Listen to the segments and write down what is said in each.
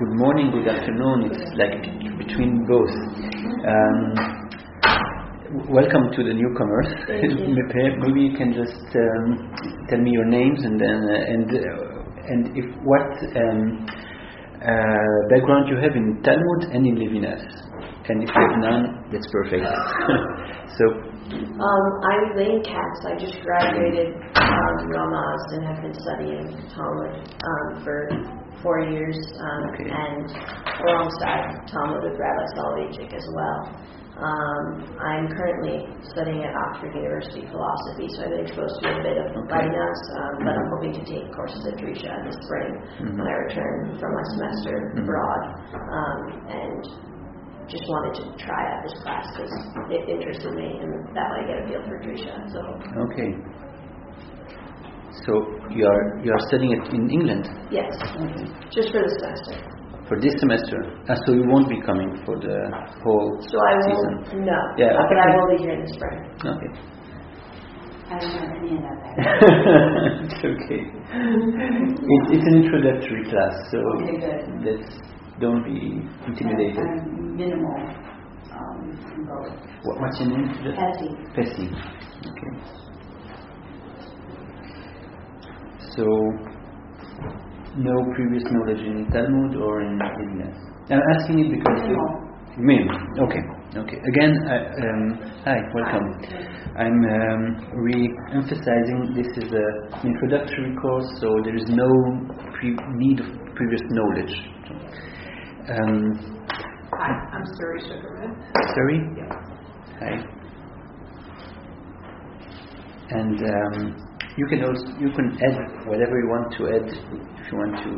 good morning, good afternoon. It's like between both. Um, welcome to the newcomers. Maybe you can just um, tell me your names and then uh, and uh, and if what um, uh, background you have in Talmud and in Levinas. And if you have none, that's perfect. so. Um, I'm Lane Katz. I just graduated from Ramaz and have been studying Talmud um, for four years, um, Okay. and alongside Talmud with Rabbi Soloveitchik as well. Um, I'm currently studying at Oxford University philosophy, so I've been exposed to a bit of Okay. Levinas, um, but I'm hoping to take courses at Drisha this spring Mhm. when I return from my semester Mhm. abroad, um, and just wanted to try out this class because it interested me, and that way I get a feel for Drisha. So Okay. So you are you are studying it in England yes, just for the semester. for this semester. Ah, so you won't be coming for the whole So I season. will no, Yeah, uh, but okay. I will be here in the spring. Okay. I don't know any of that. it's okay. It, it's an introductory class, so Okay, good. let's don't be intimidated. I'm minimal um. What, what's your name? Etsy. Pessy. Okay. So, no previous knowledge in Talmud or in Levinas. I'm asking it because. Minimal. Okay. Okay. Again, I, um, hi, welcome. I'm um, re-emphasizing this is a, an introductory course, so there is no pre- need of previous knowledge. Um, Hi, I'm Suri Sugarman. sorry. Yes. Hi. And um, you can also you can add whatever you want to add if you want to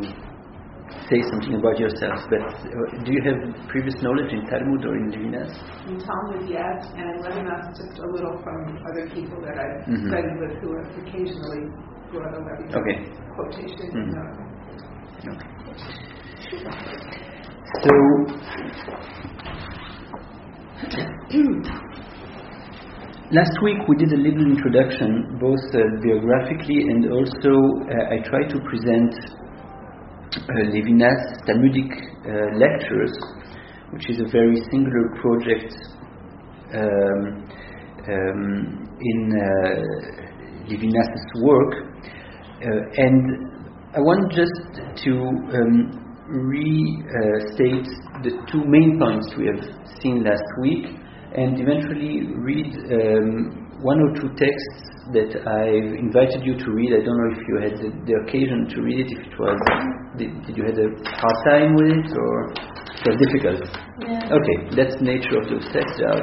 say something about yourself. But uh, do you have previous knowledge in Talmud or in Levinas? In Talmud, yes, and Levinas just a little from other people that I've Mhm. studied with who have occasionally brought a Levinas Okay. quotation. Mhm. uh, Okay. So. Last week we did a little introduction, both uh, biographically and also uh, I tried to present uh, Levinas Talmudic uh, lectures, which is a very singular project um, um, in uh, Levinas's work. Uh, and I want just to um, restate the two main points we have seen last week and eventually read um, one or two texts that I've invited you to read. I don't know if you had the, the occasion to read it, if it was, did, did you have a hard time with it or it was difficult? Yeah. Okay, that's the nature of those texts. They, are,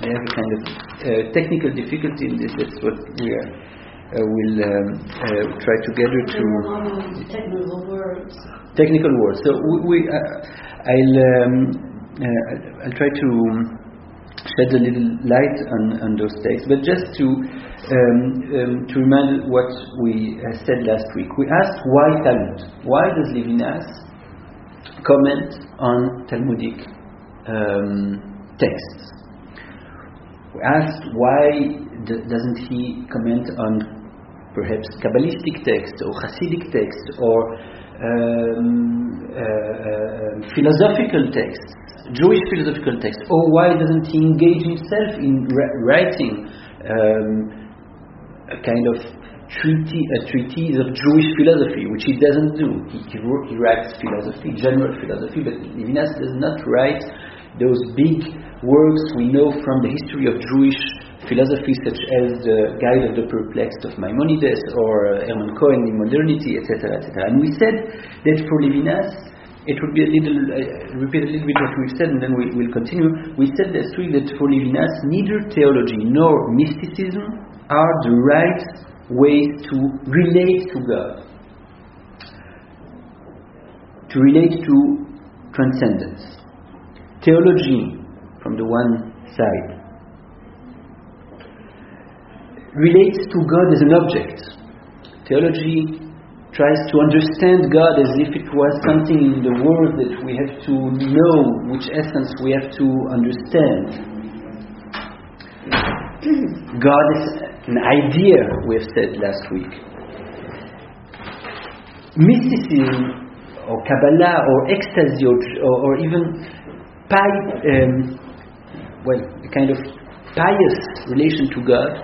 they have a kind of uh, technical difficulty in this. That's what we are, uh, will um, uh, try together to There were a lot of technical words. technical words. So we, we uh, I'll um, uh, I'll try to shed a little light on, on those texts, but just to um, um, to remind what we uh, said last week. We asked why Talmud. Why does Levinas comment on Talmudic um, texts? We asked why d- doesn't he comment on perhaps Kabbalistic texts or Hasidic texts or um, uh, uh, philosophical texts, Jewish philosophical texts, or why doesn't he engage himself in ri- writing um, a kind of treaty, a treatise of Jewish philosophy, which he doesn't do. He, he, he writes philosophy, general philosophy, but Levinas does not write those big works we know from the history of Jewish philosophy, such as the Guide of the Perplexed of Maimonides or uh, Hermann Cohen in Modernity, etc., etc. And we said that for Levinas, it would be a little, uh, repeat a little bit what we've said and then we will continue. We said last week that for Levinas, neither theology nor mysticism are the right ways to relate to God, to relate to transcendence. Theology, from the one side, relates to God as an object. Theology tries to understand God as if it was something in the world that we have to know, which essence we have to understand. God is an idea, we have said last week. Mysticism or Kabbalah or ecstasy or, or, even pi, um, well, a kind of pious relation to God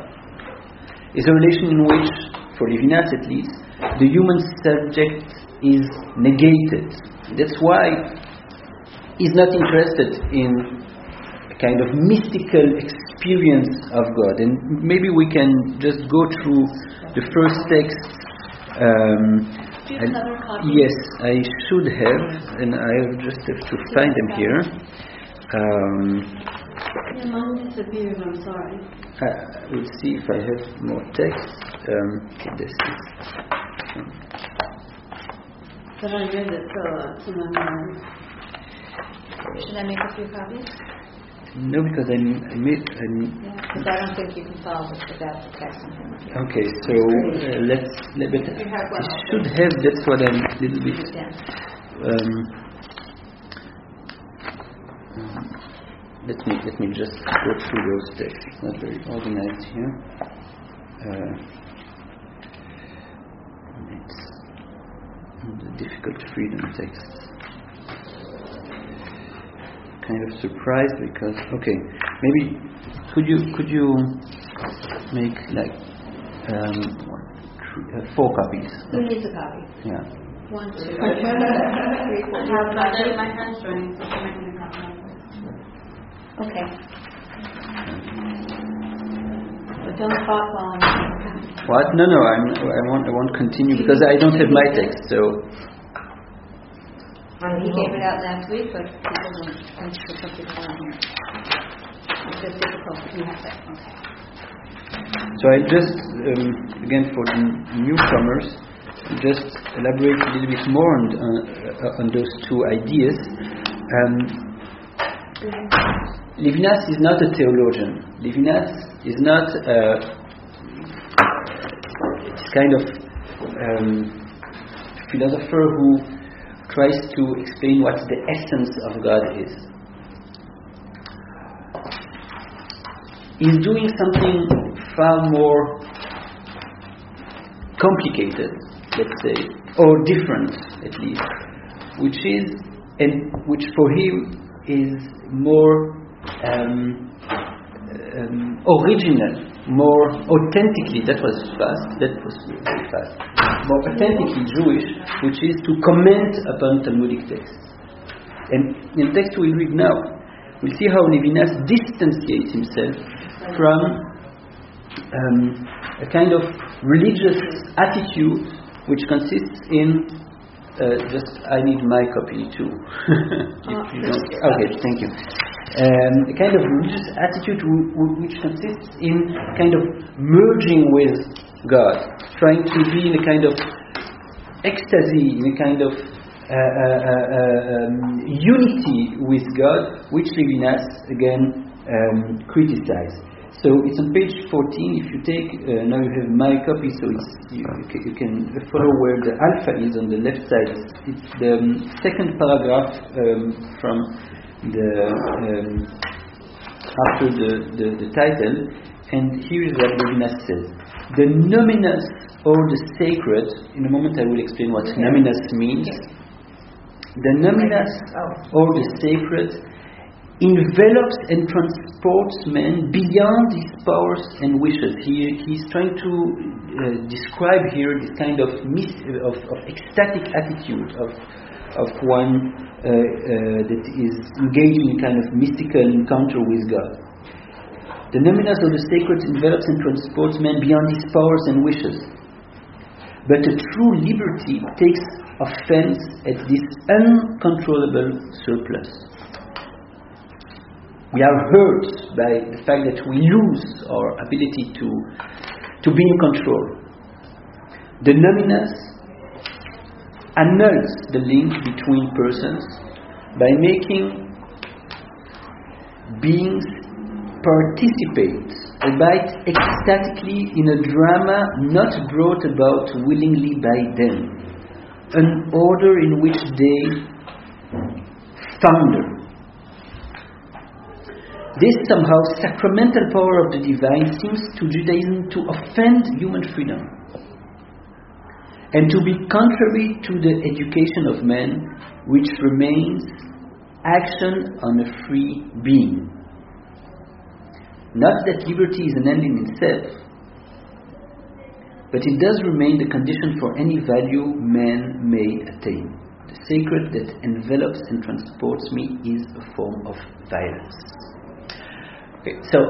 is a relation in which, for Levinas at least, the human subject is negated. That's why he's not interested in a kind of mystical experience of God. And maybe we can just go through the first text. Um, Do you have and- another copy? yes, I should have, and I just have to find them here. Um, mine disappeared, I'm sorry. I will see if I have more text. Um, okay, this is. But I read it, so it's in my mind. Should I make a few copies? No, because I, I made. Because I don't think you can follow this without the text. okay, so uh, let's. Let, but You have one I should have. That's what I'm a little bit. Yeah. Um, let me let me just go through those texts. It's not very organized here. Uh, the difficult freedom text. Kind of surprised because okay, maybe could you could you make like um, one, three, uh, four copies? Who needs a copy? Yeah. One, two, three, I have my, my friend's joining, so she's making a copy. Okay. But don't talk while I'm. What? No, no. I'm. I won't. I won't continue because I don't have my text. So He gave it out last week, but people think to put it on here. It's just difficult. You have that, okay. So I just, um, again, for the newcomers, just elaborate a little bit more on, uh, on those two ideas. Um, Levinas is not a theologian. Levinas is not a it's kind of um, philosopher who tries to explain what the essence of God is. He's doing something far more complicated, let's say, or different at least, which is, and which for him is more um, um, original, more authentically, that was fast, that was very fast, more authentically Jewish, which is to comment upon Talmudic texts. And in the text we'll read now, we'll see how Levinas distantiates himself from um, a kind of religious attitude which consists in uh, just I need my copy too. Don't- okay, thank you. Um, a kind of religious attitude which consists in kind of merging with God, trying to be in a kind of ecstasy, in a kind of uh, uh, uh, um, unity with God, which Levinas again um, criticized. So it's on page 14. If you take uh, now you have my copy, so you, you, can, follow where the alpha is on the left side. It's, it's the um, second paragraph um, from the um, after the, the, the title, and here is what Levinas says: the numinous or the sacred. In a moment, I will explain what numinous means. The numinous or the sacred envelops and transports man beyond his powers and wishes. He, he's trying to uh, describe here this kind of, mis- of, of ecstatic attitude of, of one uh, uh, that is engaging in kind of mystical encounter with God. The numinous of the sacred envelops and transports man beyond his powers and wishes. But a true liberty takes offense at this uncontrollable surplus. We are hurt by the fact that we lose our ability to, to be in control. The numinous annuls the link between persons by making beings participate, albeit ecstatically, in a drama not brought about willingly by them, an order in which they founder. This somehow sacramental power of the divine seems to Judaism to offend human freedom. And to be contrary to the education of man, which remains action on a free being. Not that liberty is an end in itself, but it does remain the condition for any value man may attain. The sacred that envelops and transports me is a form of violence. Okay, so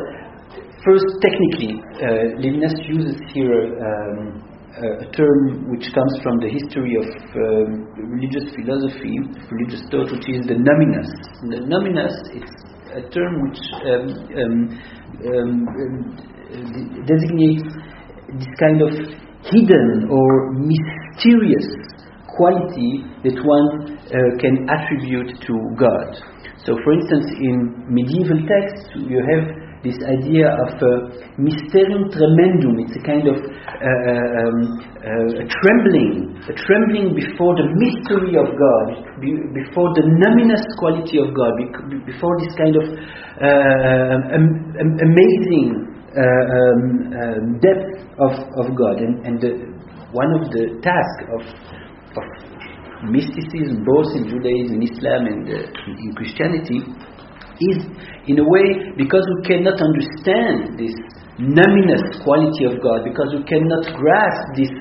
first, technically, uh, Levinas uses here um, a term which comes from the history of um, religious philosophy, religious thought, which is the numinous. The numinous is a term which um, um, um, um designates this kind of hidden or mysterious quality that one uh, can attribute to God. So, for instance, in medieval texts, you have this idea of uh, mysterium tremendum. It's a kind of uh, um, uh, a trembling, a trembling before the mystery of God, before the numinous quality of God, before this kind of uh, amazing uh, um, um, depth of, of God. And, and the, one of the tasks of, of mysticism, both in Judaism, Islam, and uh, in Christianity, is in a way because we cannot understand this numinous quality of God, because we cannot grasp this,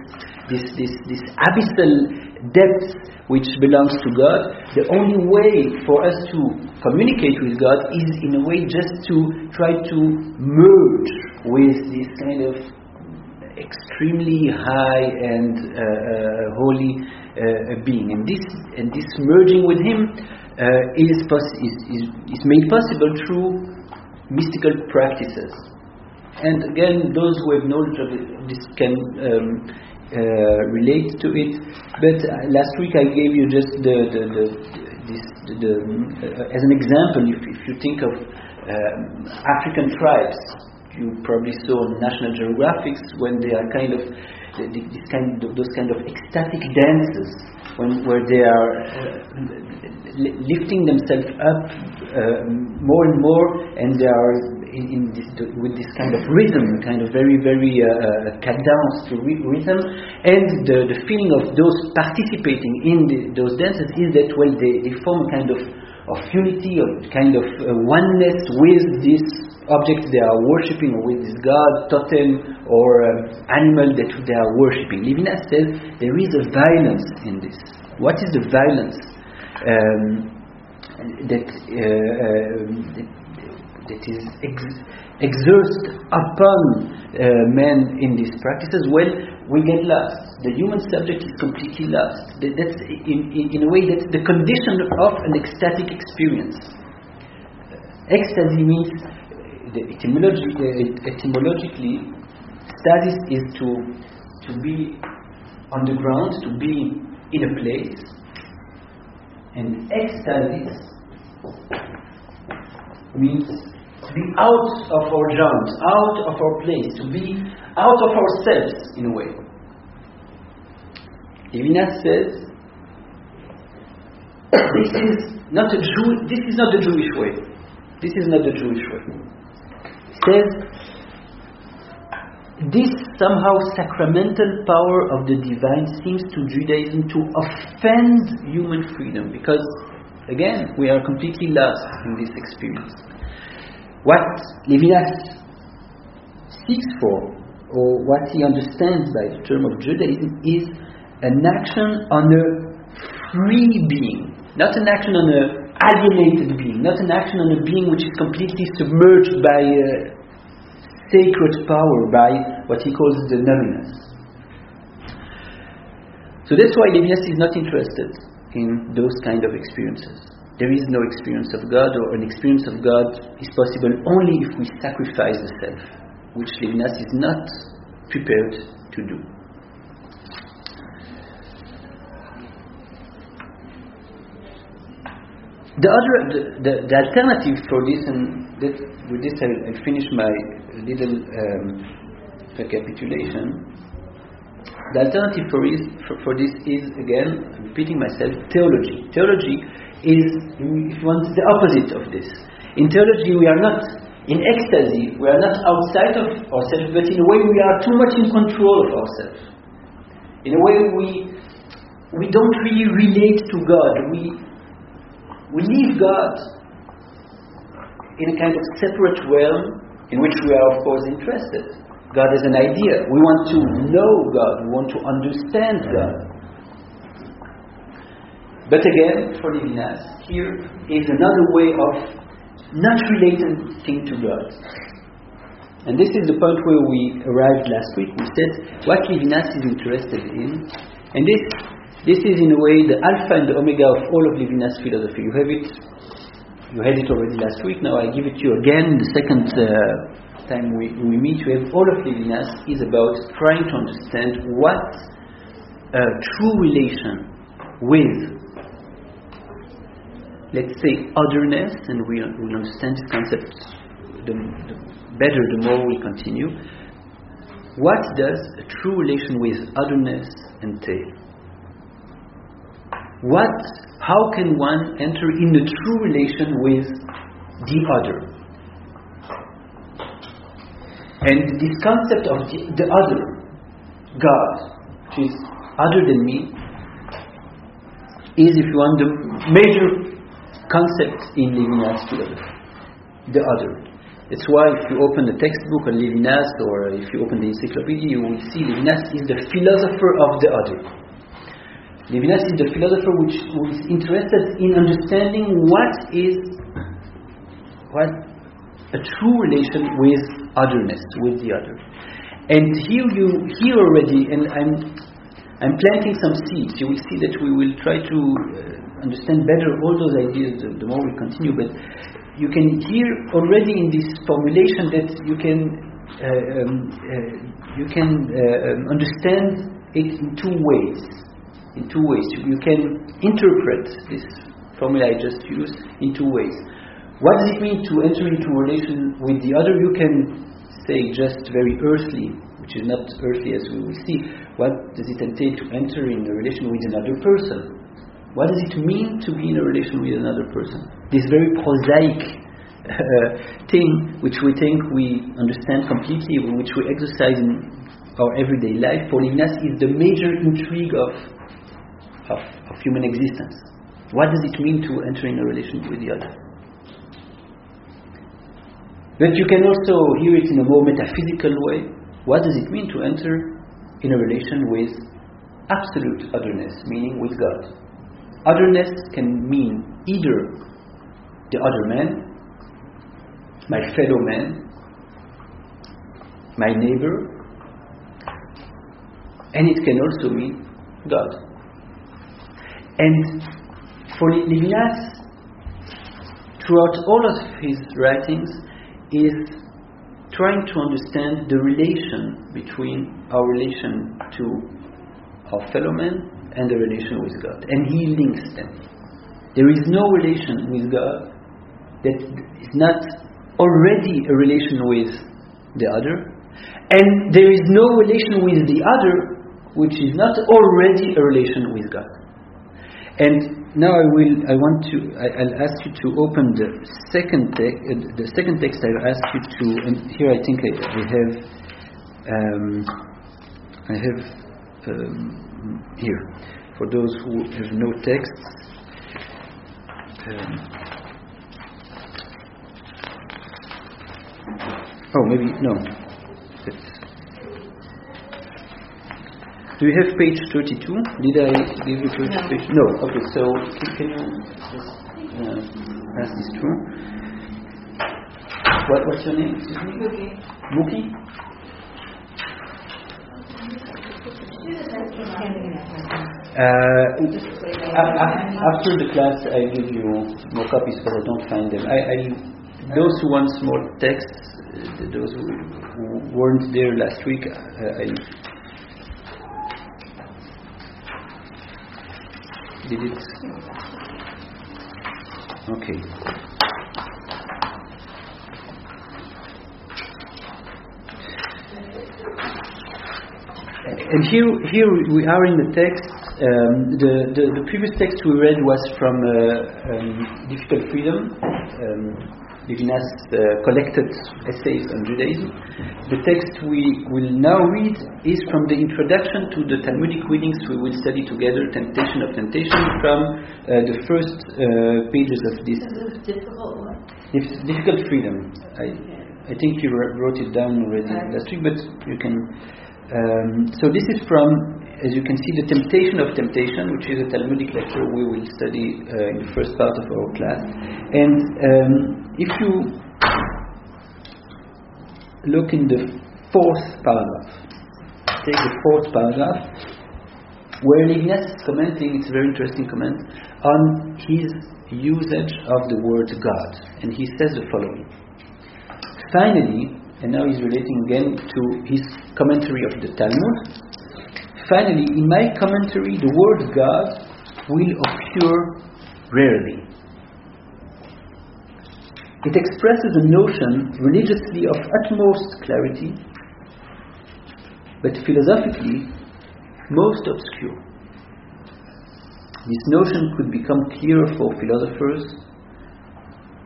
this, this, this abyssal depth which belongs to God, the only way for us to communicate with God is in a way just to try to merge with this kind of extremely high and uh, uh, holy uh, being. And this, and this merging with Him uh, is, is, is, is made possible through mystical practices. And again, those who have knowledge of this can um, uh, relate to it. But uh, last week I gave you just the, the, the this, the, uh, as an example. If, if you think of um, African tribes, you probably saw on National Geographic when they are kind of this kind of, those kind of ecstatic dances when where they are uh, lifting themselves up uh, more and more and they are in, in this, with this kind of rhythm, kind of very, very uh, uh down to rhythm, and the, the feeling of those participating in the, those dances is that well, they, they form kind of of unity, of kind of uh, oneness with this object they are worshipping, or with this god, totem, or uh, animal that they are worshipping. Levinas says there is a violence in this. What is the violence um, that, uh, uh that that is ex- exerted upon uh, men in these practices, well, we get lost. The human subject is completely lost. That's in, in, in a way that's the condition of an ecstatic experience. Ecstasy means the etymologically, stasis is to to be on the ground, to be in a place, and ecstasy means to be out of our ground, out of our place, to be out of ourselves in a way. Levinas says this is not a Jew, this is not the Jewish way. This is not the Jewish way. Says this somehow sacramental power of the divine seems to Judaism to offend human freedom because again we are completely lost in this experience. What Levinas seeks for, or what he understands by the term of Judaism, is an action on a free being, not an action on an alienated being, not an action on a being which is completely submerged by a sacred power, by what he calls the numinous. So that's why Levinas is not interested in those kind of experiences there is no experience of God, or an experience of God is possible only if we sacrifice the self, which Levinas is not prepared to do. The other, the, the, the alternative for this, and that, with this I'll, I'll, finish my little um, recapitulation. The alternative for, for, for this is, again, repeating myself, theology. Theology is, if you want, the opposite of this. In theology, we are not in ecstasy, we are not outside of ourselves, but in a way we are too much in control of ourselves. In a way, we we don't really relate to God. We we leave God in a kind of separate realm in which we are, of course, interested. God is an idea. We want to know God. We want to understand God. But again, for Levinas, here is another way of not relating thing to God. And this is the point where we arrived last week. We said what Levinas is interested in, and this this is in a way the alpha and the omega of all of Levinas philosophy. You have it, you had it already last week. Now I give it to you again. The second uh, time we, we meet, we have all of Levinas is about trying to understand what a true relation with let's say otherness, and we will understand this concept the, the better the more we continue. What does a true relation with otherness entail? What, how can one enter in a true relation with the other? And this concept of the, the other, God, which is other than me, is, if you want, the major concept in Levinas philosophy. The other. It's why if you open the textbook on Levinas or if you open the encyclopedia, you will see Levinas is the philosopher of the other. Levinas is the philosopher which, who is interested in understanding what is what a true relation with otherness, with the other. And here you here already, and I'm I'm planting some seeds. You will see that we will try to uh, understand better all those ideas the, the more we continue. But you can hear already in this formulation that you can uh, um, uh, you can uh, um, understand it in two ways. In two ways, you, can interpret this formula I just used in two ways. What does it mean to enter into a relation with the other? You can say just very earthly, which is not earthly as we will see. What does it entail to enter in a relation with another person? What does it mean to be in a relation with another person? This very prosaic uh, thing, which we think we understand completely, which we exercise in our everyday life, for Levinas is the major intrigue of, of, of human existence. What does it mean to enter in a relation with the other? But you can also hear it in a more metaphysical way. What does it mean to enter in a relation with absolute otherness, meaning with God? Otherness can mean either the other man, my fellow man, my neighbor, and it can also mean God. And for Levinas, throughout all of his writings, is trying to understand the relation between our relation to our fellow man and the relation with God. And he links them. There is no relation with God that is not already a relation with the other, and there is no relation with the other which is not already a relation with God. And now I will. I want to. I, will ask you to open the second text. Uh, the second text I've asked you to. And here I think I, I have. Um, I have um, here for those who have no texts. Um, oh, maybe no. That's, do you have page 32? Did I give you page? No. page? No. Okay, so can, can you just uh, pass this through? What, what's your name? Excuse me? Muki? Uh, a- a- after the class, I give you more copies, but I don't find them. I, I those who want small texts, uh, those who, who weren't there last week, uh, I did it. Okay. And here, here we are in the text. Um, the, the, the previous text we read was from uh, um, Difficult Freedom, um, Levinas uh, collected essays on Judaism. The text we will now read is from the introduction to the Talmudic readings we will study together, Temptation of Temptation, from uh, the first uh, pages of this is difficult one. it's difficult freedom. I, I think you wrote it down already last week, but you can. Um, so this is from, as you can see, the temptation of temptation, which is a Talmudic lecture we will study uh, in the first part of our class. And um, if you look in the fourth paragraph, take the fourth paragraph, where Levinas is commenting, it's a very interesting comment, on his usage of the word God. And he says the following. Finally, and now he's relating again to his commentary of the Talmud. Finally, in my commentary, the word God will occur rarely. It expresses a notion religiously of utmost clarity, but philosophically most obscure. This notion could become clearer for philosophers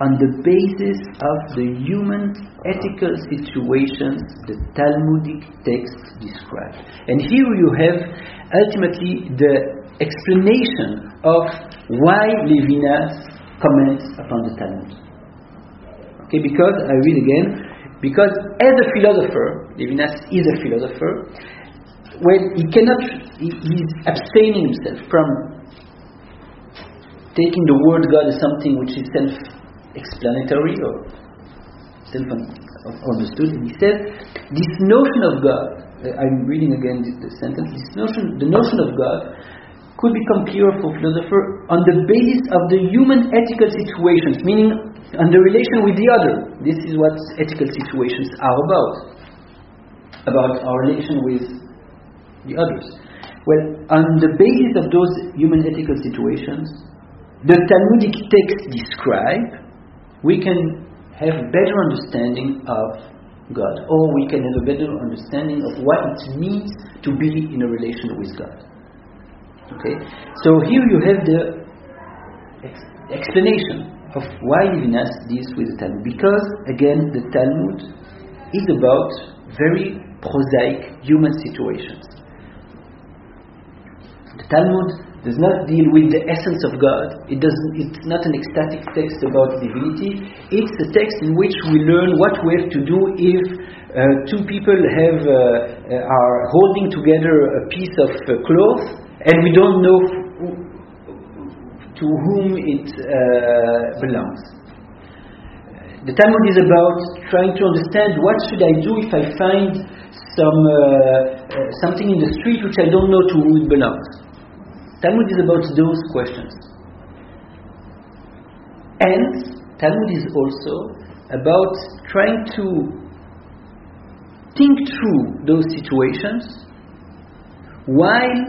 on the basis of the human ethical situations the Talmudic texts describe. And here you have ultimately the explanation of why Levinas comments upon the Talmud. Okay, because I read again, because as a philosopher, Levinas is a philosopher, when he cannot, he, he's abstaining himself from taking the word God as something which is self-explanatory or self-understood. And he says, this notion of God, I'm reading again the, sentence, this notion, the notion of God could become clearer for philosopher on the basis of the human ethical situations, meaning on the relation with the other. This is what ethical situations are about, about our relation with the others. Well, on the basis of those human ethical situations, the Talmudic texts describe, we can have better understanding of God, or we can have a better understanding of what it means to be in a relation with God. Okay, so here you have the ex- explanation of why Levinas deals with the Talmud. Because again, the Talmud is about very prosaic human situations. The Talmud does not deal with the essence of God. It doesn't, it's not an ecstatic text about divinity. It's a text in which we learn what we have to do if uh, two people have, uh, uh, are holding together a piece of uh, cloth and we don't know to whom it uh, belongs. The Talmud is about trying to understand what should I do if I find some uh, something in the street which I don't know to whom it belongs. Talmud is about those questions. And Talmud is also about trying to think through those situations while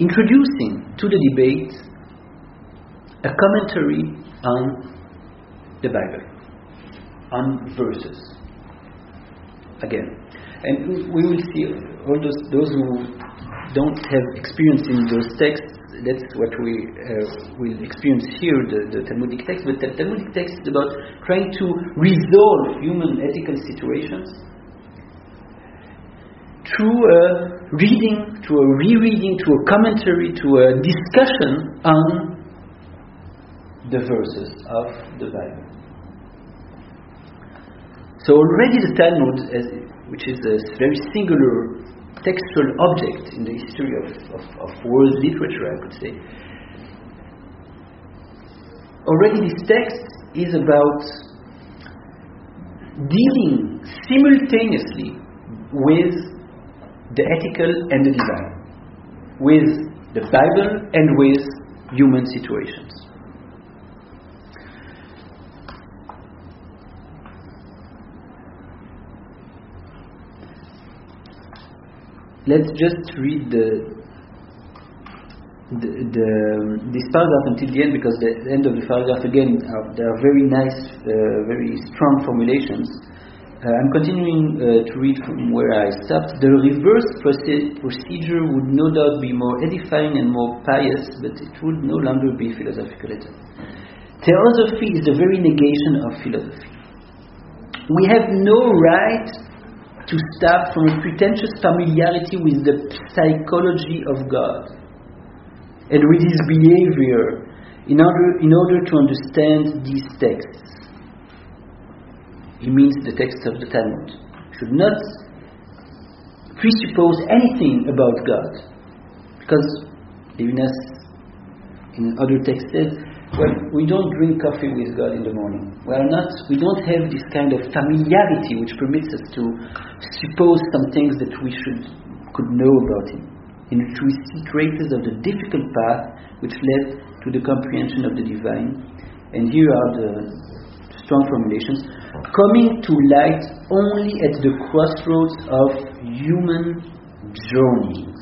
introducing to the debate a commentary on the Bible, on verses. Again, and we will see all those those who don't have experience in those texts. That's what we uh, will experience here, the, the Talmudic text. But the Talmudic text is about trying to resolve human ethical situations through a reading, to a rereading, to a commentary, to a discussion on the verses of the Bible. So already the Talmud, as, which is a very singular textual object in the history of, of, of world literature, I could say, already this text is about dealing simultaneously with the ethical and the divine, with the Bible and with human situations. Let's just read the, the, the this paragraph until the end because the end of the paragraph again are, there are very nice, uh, very strong formulations uh, I'm continuing uh, to read from where I stopped. The reverse proce- procedure would no doubt be more edifying and more pious, but it would no longer be philosophical at all. Theosophy is the very negation of philosophy. We have no right to start from a pretentious familiarity with the psychology of God and with his behavior in order, in order to understand these texts he means the text of the Talmud, should not presuppose anything about God. Because Levinas in other texts says, well, we don't drink coffee with God in the morning. We are not, we don't have this kind of familiarity which permits us to suppose some things that we should could know about Him, in which we see traces of the difficult path which led to the comprehension of the divine. And here are the strong formulations coming to light only at the crossroads of human journeys.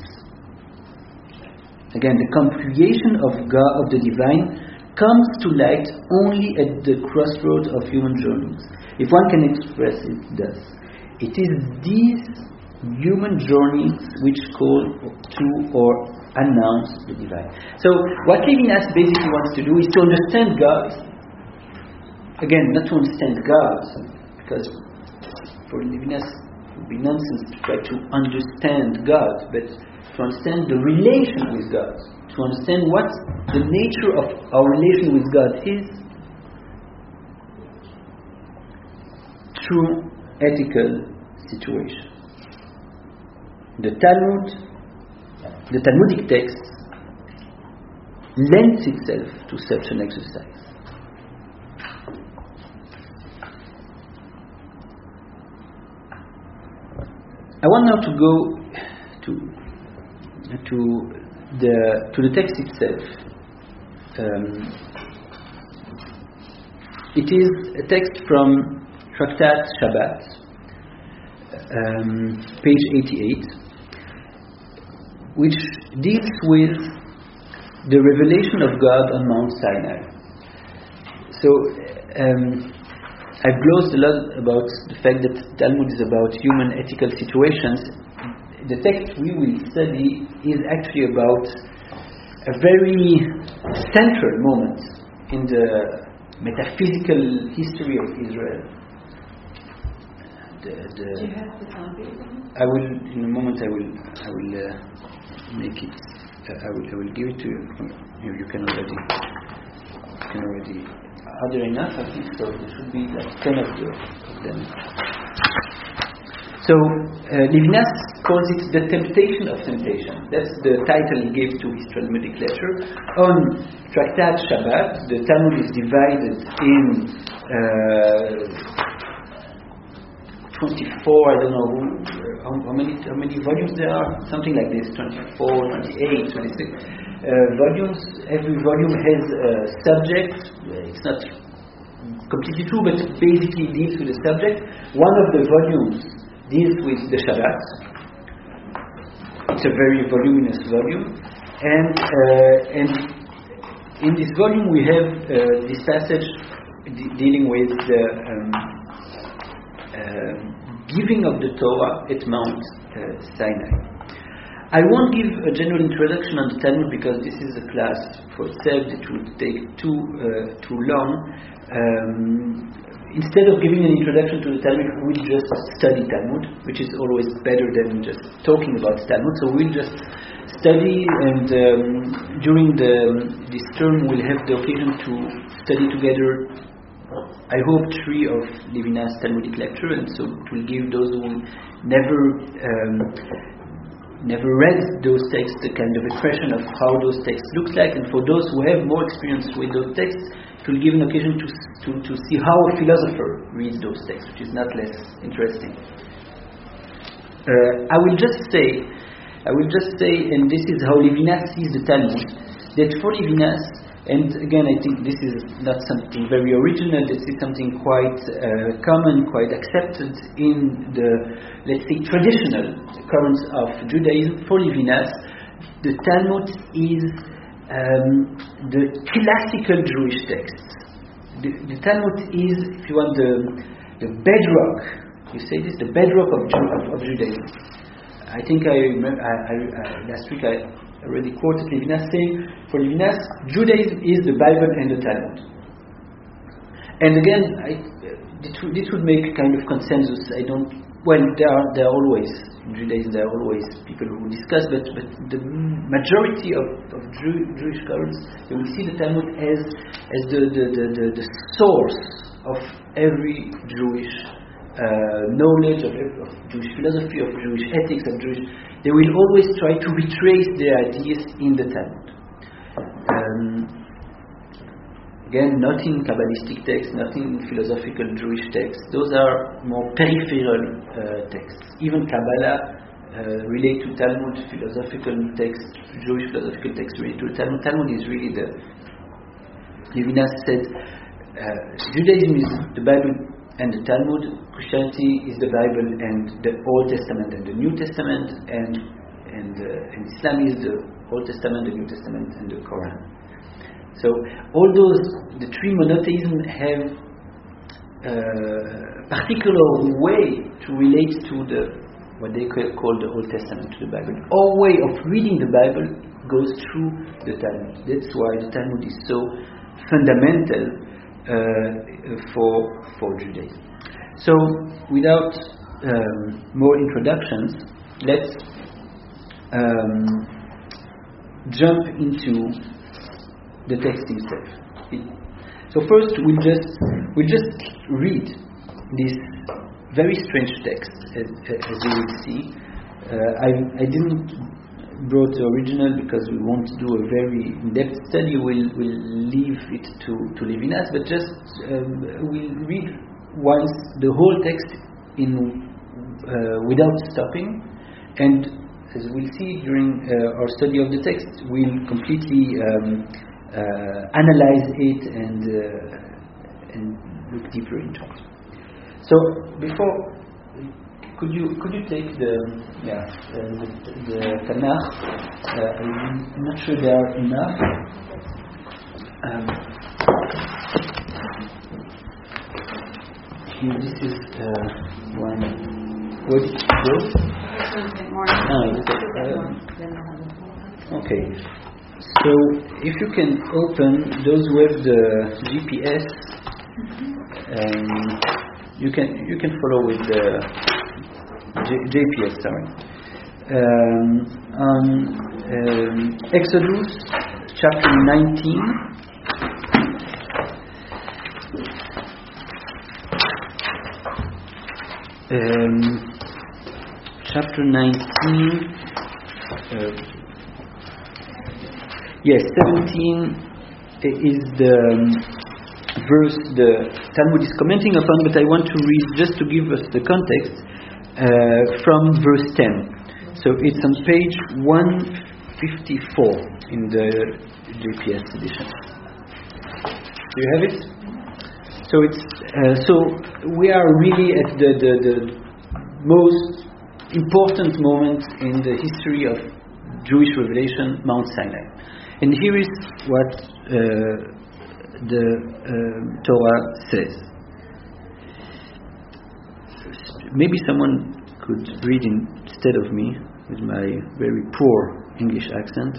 Again, the comprehension of God, of the divine, comes to light only at the crossroads of human journeys. If one can express it thus, it is these human journeys which call to or announce the divine. So, what Levinas basically wants to do is to understand God again, not to understand God, because for Levinas it would be nonsense to try to understand God, but to understand the relation with God, to understand what the nature of our relation with God is through ethical situation. The Talmud, the Talmudic text, lends itself to such an exercise. I want now to go to to the to the text itself. Um, it is a text from Tractat Shabbat, um, page 88, which deals with the revelation of God on Mount Sinai. So. Um, I've glozed a lot about the fact that Talmud is about human ethical situations. The text we will study is actually about a very central moment in the metaphysical history of Israel. The, the Do you have the copy? I will, in a moment, I will, I will uh, make it. Uh, I will, I will give it to you. You, you can already, you can already. Are there enough? I think so. There should be like ten of, of them. So uh, Levinas calls it the temptation of temptation. That's the title he gave to his Talmudic lecture. On Tractat Shabbat, the Talmud is divided in uh, 24. I don't know who, how, how many how many volumes there are. Something like this: 24, 28, 26 uh, volumes. Every volume has a subject. It's not completely true, but basically deals with the subject. One of the volumes deals with the Shabbat. It's a very voluminous volume, and uh, and in this volume we have uh, this passage de- dealing with the um, um, giving of the Torah at Mount uh, Sinai. I won't give a general introduction on the Talmud because this is a class for itself It would take too uh, too long. Um, instead of giving an introduction to the Talmud, we'll just study Talmud, which is always better than just talking about Talmud. So we'll just study, and um, during the this term, we'll have the occasion to study together. I hope three of Levinas Talmudic lecture, and so it will give those who never um, never read those texts the kind of impression of how those texts look like, and for those who have more experience with those texts, it will give an occasion to, to, to see how a philosopher reads those texts, which is not less interesting. Uh, I will just say, I will just say, and this is how Levinas sees the Talmud, that for Levinas, and again, I think this is not something very original, this is something quite uh, common, quite accepted in the, let's say, traditional currents of Judaism. For Levinas, the Talmud is um, the classical Jewish text. The, the, Talmud is, if you want, the, the bedrock, you say this, the bedrock of, of, of Judaism. I think I, I, I, last week I already quoted Levinas saying, for Levinas, Judaism is the Bible and the Talmud. And again, I, this would make kind of consensus. I don't. Well, there are there are always Judaism there are always people who discuss, but but the majority of, of Jew, Jewish scholars they will see the Talmud as as the the, the, the, the source of every Jewish uh, knowledge of, of Jewish philosophy, of Jewish ethics, of Jewish. They will always try to retrace their ideas in the Talmud. Um, Again, not in Kabbalistic texts, not in philosophical Jewish texts. Those are more peripheral uh, texts. Even Kabbalah uh, relate to Talmud, philosophical texts, Jewish philosophical texts relate to Talmud. Talmud is really the. Levinas said uh, Judaism is the Bible and the Talmud, Christianity is the Bible and the Old Testament and the New Testament, and and, uh, and Islam is the Old Testament, the New Testament, and the Quran. So all those, the three monotheism have a particular way to relate to the what they call the Old Testament, to the Bible. Our way of reading the Bible goes through the Talmud. That's why the Talmud is so fundamental uh, for for Judaism. So, without um, more introductions, let's um, jump into the text itself. So first, we'll just we'll just read this very strange text, as, as you will see. Uh, I I didn't brought the original because we want to do a very in-depth study. We'll we'll leave it to to Levinas, but just um, we'll read once the whole text in uh, without stopping, and as we'll see during uh, our study of the text, we'll completely um, analyze it and uh, and look deeper into it. So before, could you could you take the yeah uh, the, the Tanakh? Uh, I'm not sure there are enough. Um, here, this is uh, one. What did it go? Ah, okay. So if you can open those with the GPS, um, you can you can follow with the JPS. Sorry. Um, um, Exodus chapter 19. Um, chapter 19. Uh, Yes, 17 is the um, verse the Talmud is commenting upon, but I want to read just to give us the context uh, from verse 10. So it's on page 154 in the JPS edition. Do you have it? So it's uh, so we are really at the, the, the most important moment in the history of Jewish revelation, Mount Sinai. And here is what uh, the um, Torah says. Maybe someone could read instead of me with my very poor English accent.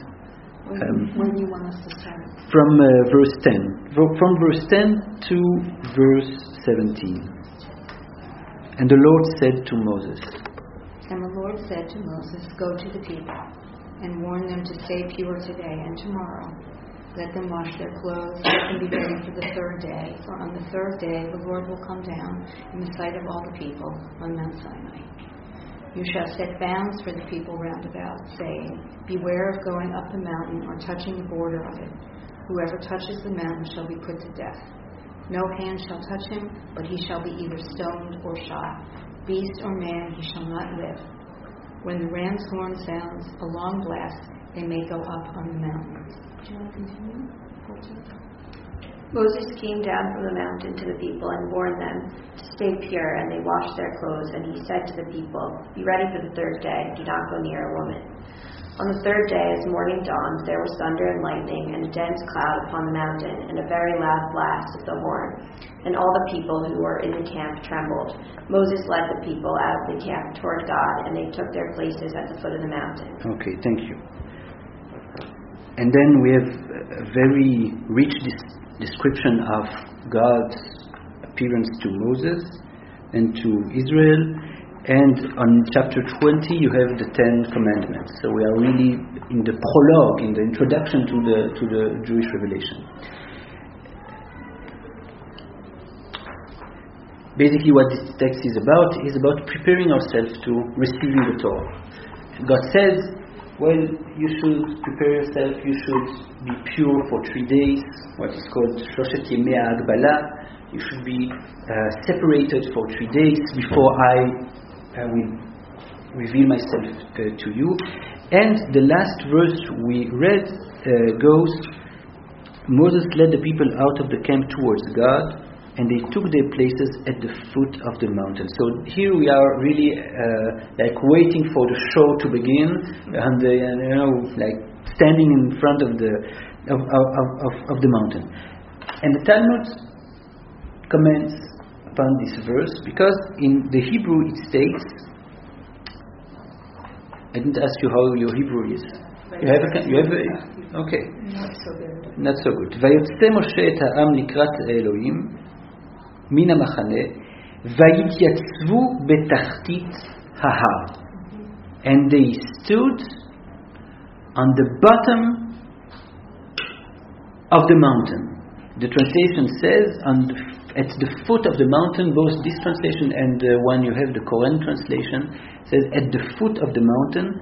Um, When you want us to start. from uh, verse 10. Fro- From verse 10 to verse 17. And the Lord said to Moses, And the Lord said to Moses, Go to the people, and warn them to stay pure today and tomorrow. Let them wash their clothes, let them be ready for the third day. For on the third day the Lord will come down in the sight of all the people on Mount Sinai. You shall set bounds for the people round about, saying, Beware of going up the mountain or touching the border of it. Whoever touches the mountain shall be put to death. No hand shall touch him, but he shall be either stoned or shot. Beast or man, he shall not live. When the ram's horn sounds a long blast, they may go up on the mountains. Do you want to continue? Moses came down from the mountain to the people and warned them to stay pure, and they washed their clothes. And he said to the people, Be ready for the third day, do not go near a woman. On the third day, as morning dawned, there was thunder and lightning, and a dense cloud upon the mountain, and a very loud blast of the horn. And all the people who were in the camp trembled. Moses led the people out of the camp toward God, and they took their places at the foot of the mountain. Okay, thank you. And then we have a very rich dis- description of God's appearance to Moses and to Israel. And on chapter 20, you have the Ten Commandments. So we are really in the prologue, in the introduction to the, to the Jewish revelation. Basically, what this text is about is about preparing ourselves to receiving the Torah. God says, well, you should prepare yourself, you should be pure for three days, what is called Shloshet Yemei Agbala. You should be uh, separated for three days before I uh, will reveal myself uh, to you. And the last verse we read uh, goes Moses led the people out of the camp towards God, and they took their places at the foot of the mountain. So here we are really uh, like waiting for the show to begin, and uh, you know, like standing in front of the of, of, of, of the mountain. And the Talmud comments upon this verse because in the Hebrew it states. I didn't ask you how your Hebrew is. You have a, you have a, okay. Not so good. Not so good. ויוצא משה את העם לקראת האלוהים מן המחנה ויתייצבו בתחתית ההר. And they stood on the bottom of the mountain. The translation says on the, at the foot of the mountain, both this translation and the one you have, the Koren translation, says at the foot of the mountain.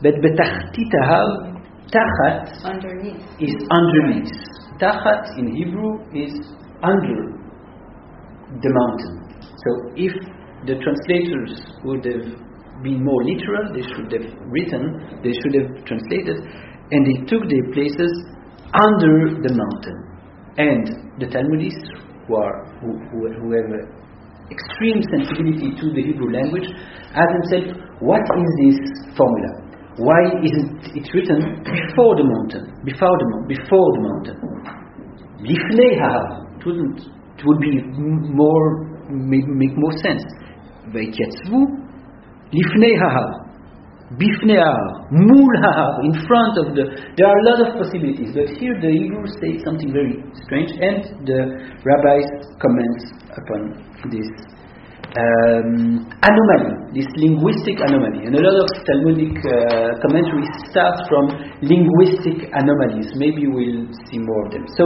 But ahar, tachat Underneath. is underneath. Tachat in Hebrew is under the mountain. So if the translators would have been more literal, they should have written, they should have translated, and they took their places under the mountain. And the Talmudists, who, are, who, who, who have an extreme sensibility to the Hebrew language, ask themselves, what is this formula? Why isn't it written before the mountain? Before the, before the mountain. Lifnei ha'ar. It would be more, make, make more sense. Vaytyatzvu. Lifnei ha'ar. Bifnear, Mulhar, in front of the. There are a lot of possibilities, but here the Hebrews say something very strange, and the rabbis comment upon this um, anomaly, this linguistic anomaly. And a lot of Talmudic uh, commentaries start from linguistic anomalies. Maybe we'll see more of them. So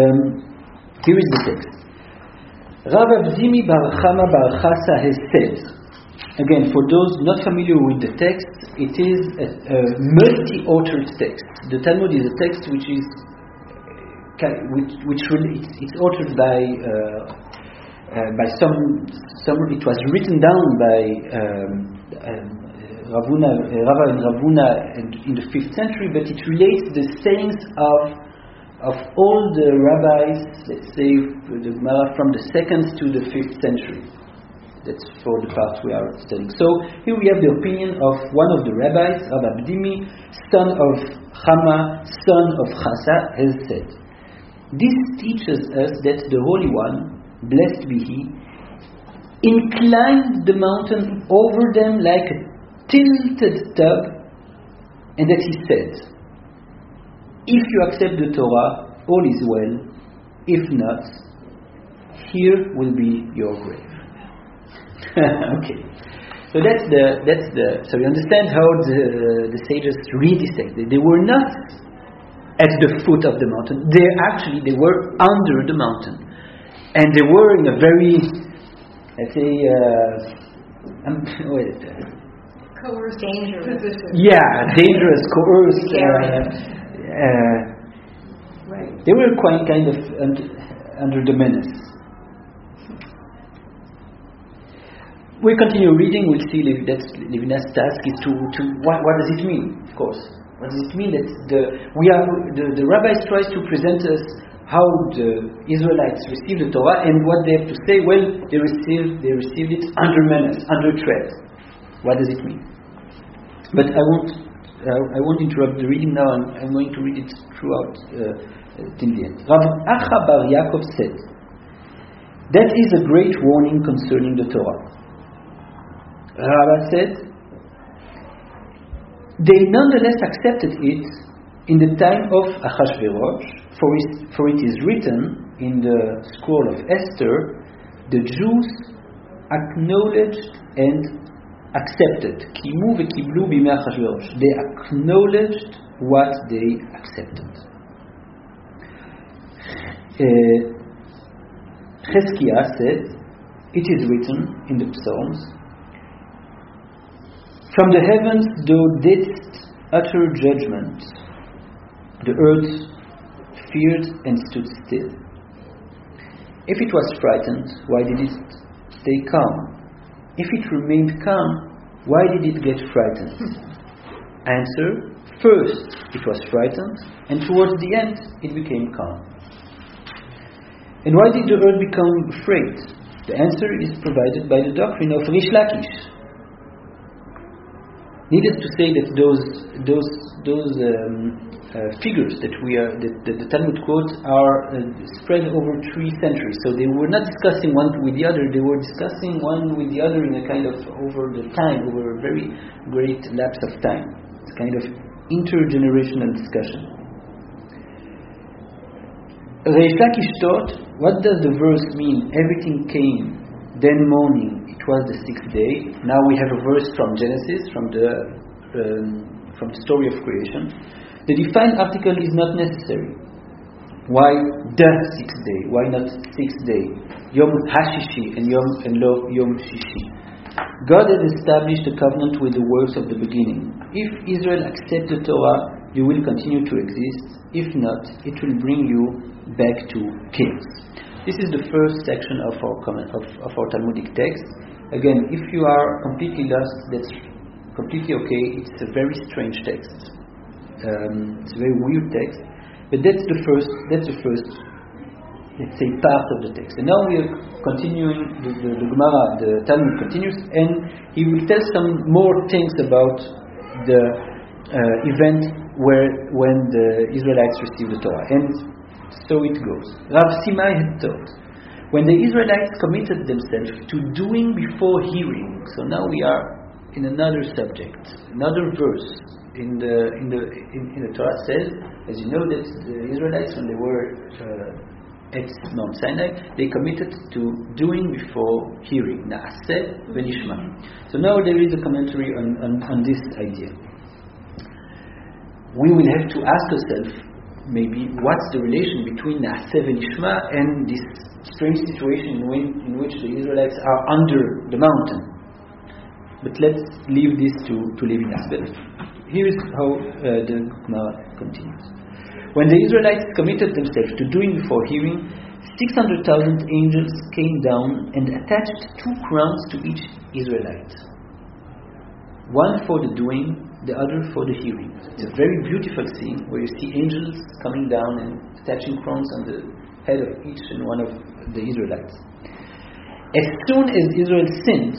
um, here is the text. Rav Zimi Bar Chama Bar Chasa has said, again, for those not familiar with the text, it is a, a multi-authored text. The Talmud is a text which is which, which really, it's, it's authored by uh, uh, by some, some, it was written down by um, um, Ravuna, uh, Rava and Ravuna in, the 5th century, but it relates the sayings of, of all the rabbis, let's say the from the 2nd to the 5th century. That's for the part we are studying. So here we have the opinion of one of the rabbis, Rabbi Abdimi, son of Chama, son of Chasa, has said. This teaches us that the Holy One, blessed be He, inclined the mountain over them like a tilted tub, and that He said, If you accept the Torah, all is well. If not, here will be your grave. okay. So that's the that's the so you understand how the the sages read this text. They, they were not at the foot of the mountain. They actually they were under the mountain, and they were in a very let's say uh, um, what is it? Coerced Dangerous. position. yeah dangerous coerced. Uh, uh, Right. they were quite kind of under, under the menace. We continue reading. We'll see. Lev- That's task is to, to what, what does it mean? Of course, what does it mean that the we are the, the rabbis tries to present us how the Israelites received the Torah and what they have to say. Well, they received they received it under menace, under threat. What does it mean? But I won't I, I won't interrupt the reading now, I'm, I'm going to read it throughout uh, uh, till the end. Rav Acha Bar Yaakov said, That is a great warning concerning the Torah. Rabba said, They nonetheless accepted it in the time of Achashverosh, for, it- for it is written in the scroll of Esther, the Jews acknowledged and accepted. They acknowledged what they accepted. Uh, Cheskia said, It is written in the Psalms, From the heavens thou didst utter judgment, the earth feared and stood still. If it was frightened, why did it stay calm? If it remained calm, why did it get frightened? Answer First, it was frightened, and towards the end, it became calm. And why did the earth become afraid? The answer is provided by the doctrine of Reish Lakish. Needless to say that those those those um, uh, figures that we are that, that the Talmud quotes are uh, spread over three centuries. So they were not discussing one with the other; they were discussing one with the other in a kind of over the time, over a very great lapse of time. It's kind of intergenerational discussion. Reish Lakish thought, what does the verse mean? Everything came, then morning, it was the sixth day. Now we have a verse from Genesis, from the um, from the story of creation. The defined article is not necessary. Why the sixth day? Why not sixth day? Yom Hashishi and Yom and Lo Yom Shishi. God has established a covenant with the works of the beginning. If Israel accepts the Torah, you will continue to exist. If not, it will bring you back to chaos. This is the first section of our comment, of, of our Talmudic text. Again, if you are completely lost, that's completely okay. It's a very strange text. Um, it's a very weird text, but that's the first. That's the first. Let's say part of the text. And now we are continuing. The, the, the Gemara, the Talmud continues, and he will tell some more things about the uh, event where when the Israelites received the Torah. And so it goes. Rav Simai had thought, when the Israelites committed themselves to doing before hearing, so now we are in another subject, another verse in the in the in, in the Torah says, as you know, that the Israelites when they were uh, at Mount Sinai, they committed to doing before hearing, Naaseh v'nishma. So now there is a commentary on, on, on this idea. We will have to ask ourselves maybe what's the relation between Naaseh v'nishma and this strange situation in, which the Israelites are under the mountain. But let's leave this to, to Levinas. But here's how uh, the Gemara continues. When the Israelites committed themselves to doing before hearing, 600,000 angels came down and attached two crowns to each Israelite. One for the doing, the other for the hearing. It's a very beautiful scene where you see angels coming down and attaching crowns on the head of each and one of the Israelites. As soon as Israel sinned,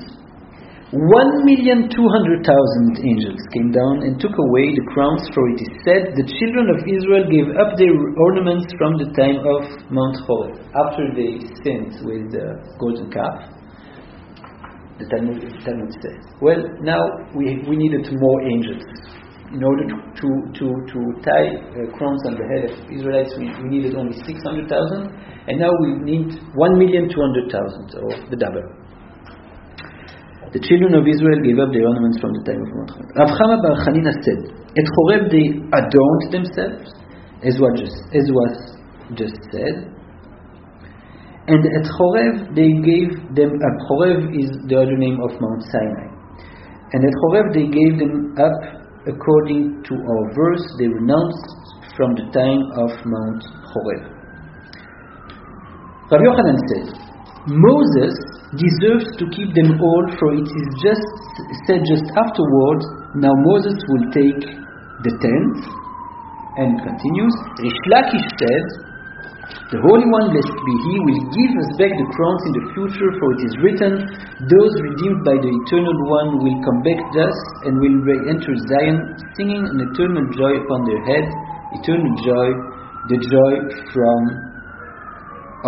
one million two hundred thousand angels came down and took away the crowns, for it is said, the children of Israel gave up their ornaments from the time of Mount Horeb, after they sinned with the golden calf. The Talmud, Talmud says. Well, now we, we needed more angels. In order to, to, to, to tie uh, crowns on the head of Israelites, we, we needed only 600,000, and now we need 1,200,000, or the double. The children of Israel gave up their ornaments from the time of Mount Horeb. Rav Chama Bar Chanina said, At Horeb they adorned themselves, as what just, as was just said, and at Horeb they gave them up. Horeb is the other name of Mount Sinai. And at Horeb they gave them up according to our verse, they renounced from the time of Mount Horeb. Rabbi Yochanan said, Moses deserves to keep them all, for it is just said just afterwards, now Moses will take the tenth, and continues, Reish Lakish said, The Holy One, blessed be He, will give us back the crowns in the future, for it is written, Those redeemed by the Eternal One will come back thus, and will re- enter Zion, singing an eternal joy upon their heads, eternal joy, the joy from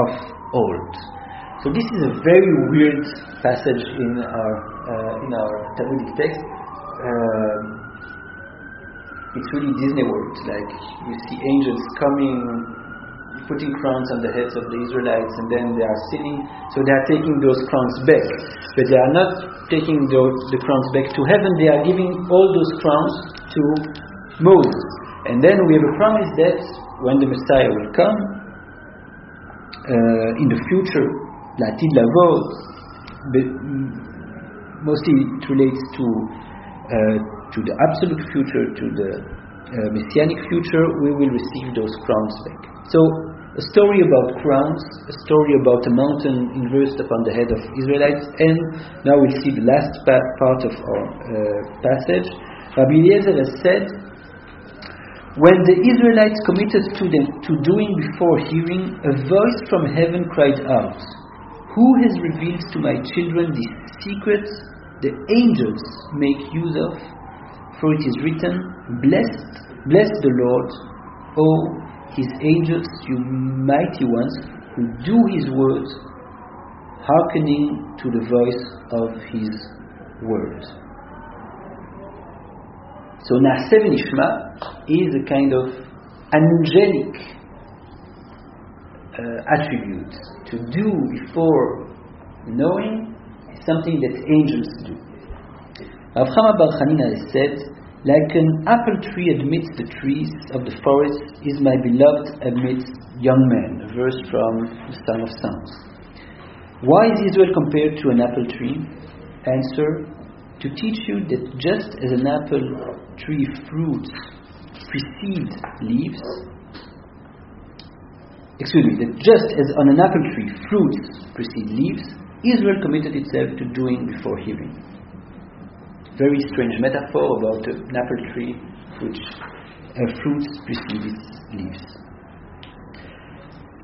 of old. So this is a very weird passage in our uh, in our Talmudic text. Um, it's really Disney world. Like you see angels coming, putting crowns on the heads of the Israelites and then they are sinning. So they are taking those crowns back. But they are not taking those, the crowns back to heaven, they are giving all those crowns to Moses. And then we have a promise that when the Messiah will come, uh, in the future, L'Atid Lavo, mm, mostly it relates to, uh, to the absolute future, to the uh, messianic future, we will receive those crowns back. So a story about crowns, a story about a mountain inversed upon the head of Israelites, and now we'll see the last pa- part of our uh, passage. Rabbi Eliezer has said, when the Israelites committed to, them, to doing before hearing, a voice from heaven cried out, Who has revealed to my children the secrets the angels make use of? For it is written, Blessed, bless the Lord, O his angels, you mighty ones, who do his words, hearkening to the voice of his words. So Naaseh Nishma is a kind of angelic uh, attribute. To do before knowing is something that angels do. Rav Chama Bar Chanina has said, like an apple tree amidst the trees of the forest is my beloved amidst young men. A verse from the Song of Songs. Why is Israel compared to an apple tree? Answer to teach you that just as an apple tree fruits precede leaves, excuse me, that just as on an apple tree fruits precede leaves, Israel committed itself to doing before hearing. Very strange metaphor about an apple tree which uh, fruits its leaves.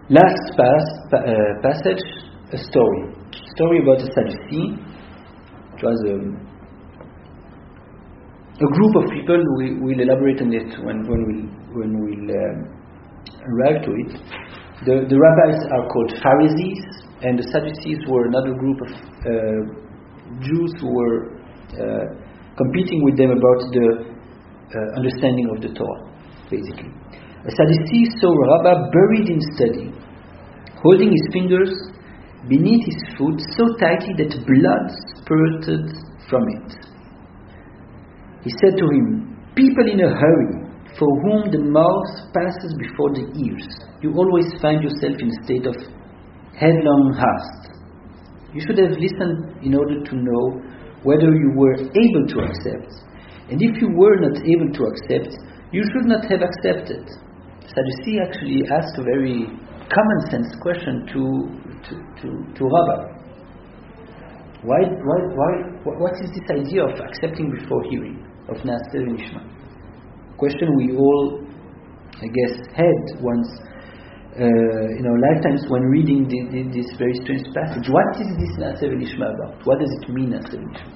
Last pass, pa- uh, passage, a story. Story about a Sadducee. It was a a group of people. We will elaborate on it when when we when we'll um, arrive to it. The the rabbis are called Pharisees, and the Sadducees were another group of uh, Jews who were competing with them about the uh, understanding of the Torah, basically. A Sadducee saw a rabbi buried in study, holding his fingers beneath his foot so tightly that blood spurted from it. He said to him, People in a hurry, for whom the mouth passes before the ears, you always find yourself in a state of headlong haste. You should have listened in order to know whether you were able to accept. And if you were not able to accept, you should not have accepted. Sadducee actually asked a very common sense question to, to, to, to. Why, why, why, what is this idea of accepting before hearing, of Naaseh Nishma? Question we all, I guess, had once uh, in our lifetimes when reading the, the, this very strange passage. What is this Naaseh Nishma about? What does it mean, Naaseh Nishma?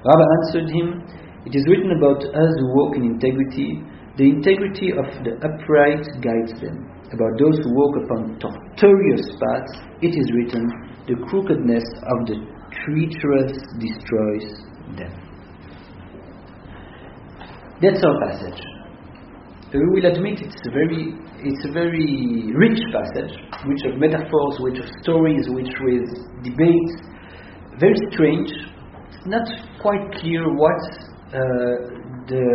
Rabbi answered him, It is written about us who walk in integrity. The integrity of the upright guides them. About those who walk upon tortuous paths, it is written, the crookedness of the treacherous destroys them. That's our passage. We will admit it's a very it's a very rich passage, which of metaphors, which of stories, which with debates, very strange. It's not quite clear what uh, the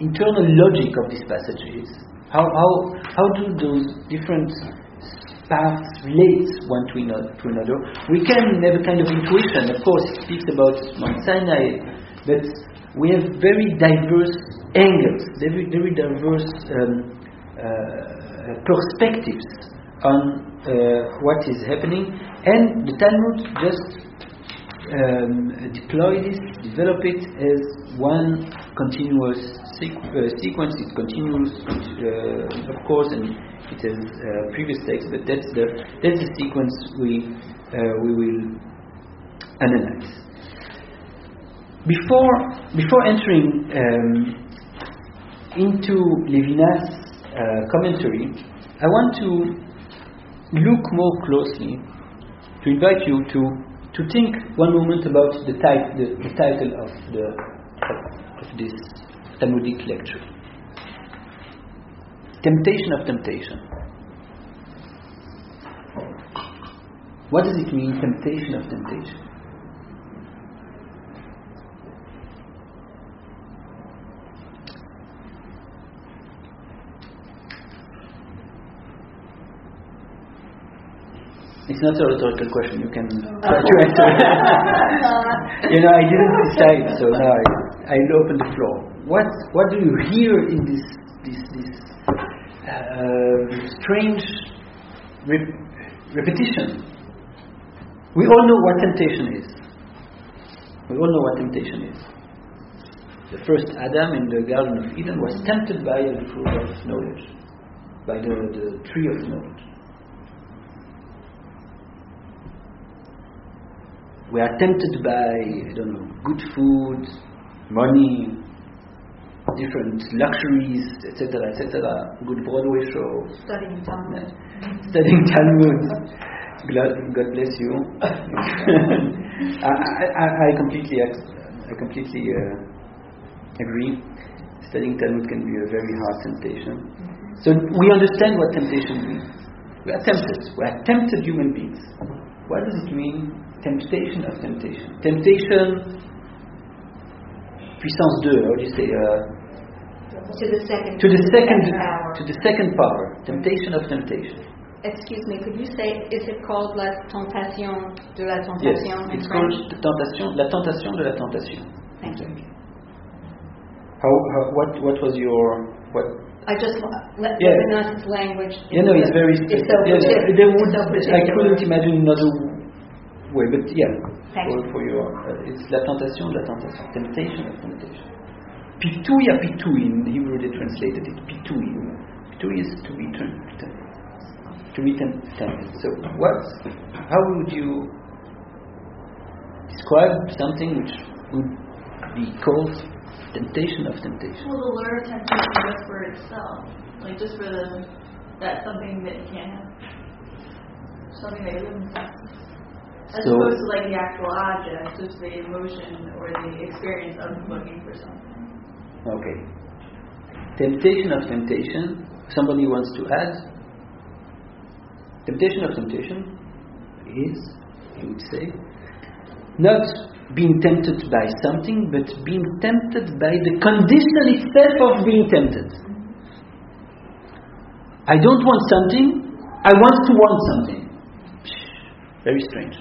internal logic of this passage is. How, how, how do those different paths relate one to another? We can have a kind of intuition. Of course, it speaks about Mount Sinai, but we have very diverse angles, very, very diverse um, uh, perspectives on uh, what is happening, and the Talmud just um, deploy this, develop it as one continuous sequ- uh, sequence. It continues, uh, of course, and it has uh, previous text, but that's the that's the sequence we uh, we will analyze. Before before entering um, into Levinas' uh, commentary, I want to look more closely to invite you to to think one moment about the, the, the title of the of, of this Talmudic lecture. Temptation of temptation. What does it mean, temptation of temptation? It's not a rhetorical question. You can try to answer. you know, I didn't decide, so now I, I'll open the floor. What What do you hear in this this this uh, strange rep- repetition? We all know what temptation is. We all know what temptation is. The first Adam in the Garden of Eden was tempted by the fruit of knowledge, by the, the tree of knowledge. We are tempted by I don't know good food, money, different luxuries, etc., etc. Good Broadway show, Studying Talmud. studying Talmud. God, God bless you. I, I, I completely, I completely uh, agree. Studying Talmud can be a very hard temptation. So we understand what temptation means. We are tempted. We are tempted human beings. What does it mean? Temptation of temptation. Temptation, puissance 2, how do you say? Uh, To the second. to the second, power. to the second power. Temptation of temptation. Excuse me, could you say, is it called la tentation de la tentation in it's French? called the tentation, la tentation de la tentation. Thank you. How, how what, what was your, what, I just, let, Yeah. Levinas's language. you know, it's very, It's so yeah, there would, so I couldn't imagine another way, but yeah, Thank for, you. for your, uh, it's la tentation, la tentation, temptation of temptation. Pitouille à pitouille, in Hebrew they translated it, pitouille. Pitouille is to be tempted. To be tem- tempted. So what, how would you describe something which would be called temptation of temptation? Well, the lure of temptation just for itself, like just for the that's something that you can't have, something that you wouldn't have. As So- opposed to like the actual object, just the emotion or the experience of looking for something. Okay. Temptation of temptation. Somebody wants to add. Temptation of temptation is, you would say, not being tempted by something, but being tempted by the condition itself of being tempted. I don't want something, I want to want something. Very strange.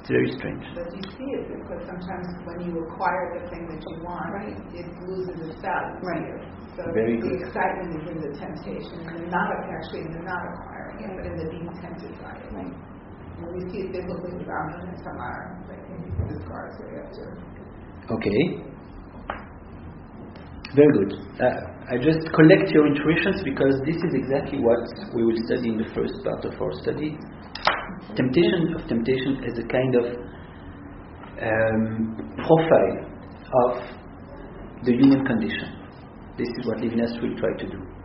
It's very strange. But you see it because sometimes when you acquire the thing that you want, right. it loses its value to Right. you. So Very the good. excitement is in the temptation, and the not actually in the not acquiring it, but in the being tempted by it. And we see it biblically with Amnon and Tamar, Okay. Very good. Uh, I just collect your intuitions because this is exactly what we will study in the first part of our study. Temptation of temptation is a kind of um, profile of the human condition. This is what Levinas will try to do.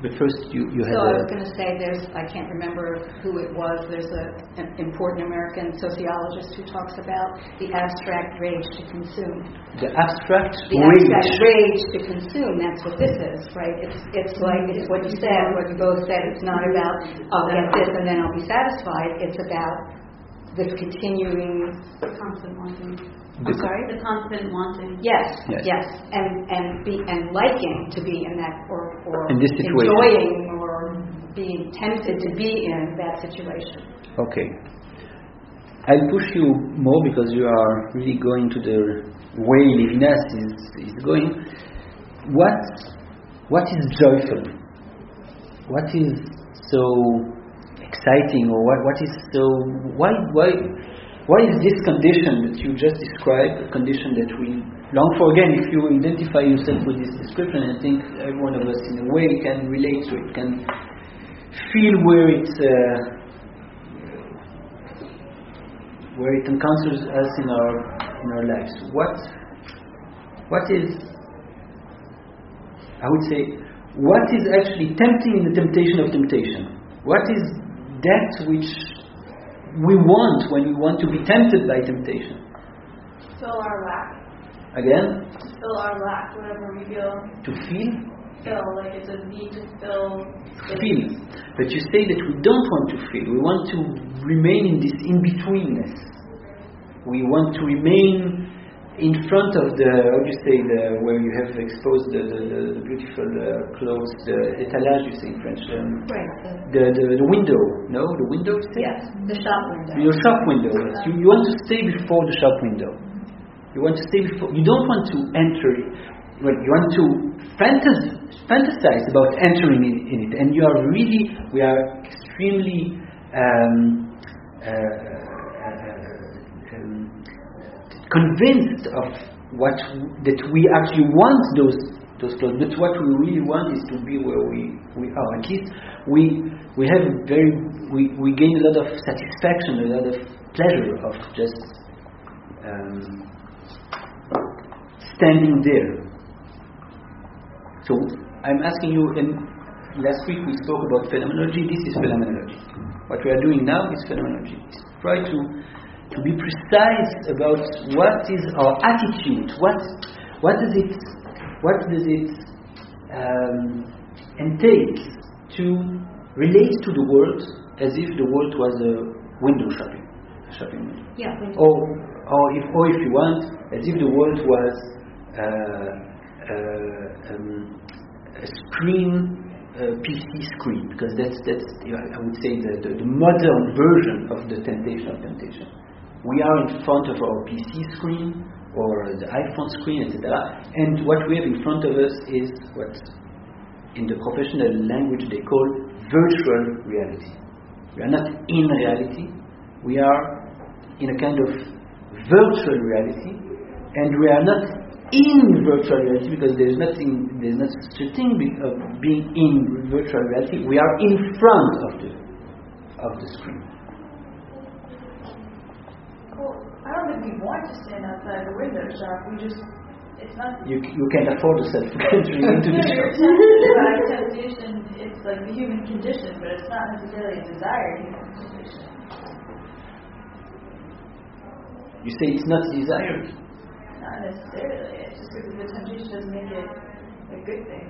But first, you, you had. So I was going to say, there's, I can't remember who it was, there's a, an important American sociologist who talks about the abstract rage to consume. the abstract The rage. abstract rage to consume, that's what this is, right? It's, it's like, it's what you said, what you both said, it's not about, I'll get this and then I'll be satisfied, it's about this continuing, Constant wanting. I'm sorry? The constant wanting. Yes, Yes. yes, and and be and liking to be in that or or In this situation. enjoying or being tempted to be in that situation. Okay. I'll push you more because you are really going to the way Levinas is, is going. What, what is joyful? What is so exciting or what, what is so, why, why, why is this condition that you just described a condition that we long for? Again, if you identify yourself with this description, I think every one of us, in a way, can relate to it, can feel where it uh, where it encounters us in our in our lives. What what is I would say what is actually tempting in the temptation of temptation? What is that which we want when we want to be tempted by temptation? Fill our lack. Again, Fill our lack, whatever we feel. to feel, Fill, like it's a need to fill. feel. But you say that we don't want to feel. We want to remain in this in betweenness. We want to remain in front of the how do you say the where you have exposed the, the, the, beautiful uh, clothes, the étalage you say in French. Um, Right. the, the the window, no, the window. Yes, the shop window. Your shop window. Yes. You, you want to stay before the shop window. You want to stay before. You don't want to enter. it. Well, you want to fantas- fantasize about entering in, in it, and you are really. We are extremely. Um, uh, uh, convinced of what that we actually want those those clothes, but what we really want is to be where we, we are. At least we we have very we, we gain a lot of satisfaction, a lot of pleasure of just um, standing there. So I'm asking you. And last week we spoke about phenomenology. This is phenomenology. What we are doing now is phenomenology. Try to to be precise about what is our attitude. What what does it what does it um, entail to relate to the world as if the world was a window shopping shopping window. Yeah. Or, or if, or if you want, as if the world was uh, uh, um, a screen, uh, PC screen, because that's that's I would say the, the, the modern version of the temptation of temptation. We are in front of our PC screen or the iPhone screen, etc. And what we have in front of us is what, in the professional language, they call virtual reality. We are not in reality. We are in a kind of virtual reality, and we are not in virtual reality because there's nothing, there's not such a thing of being in virtual reality. We are in front of the of the screen. Well, I don't think we want to stand outside the window shop. We just, it's not. You you can't afford yourself entering into No, the shop. temptation. It's like the human condition, but it's not necessarily a desired human condition. You say it's not desired. Not necessarily. It's just because the temptation doesn't make it a good thing.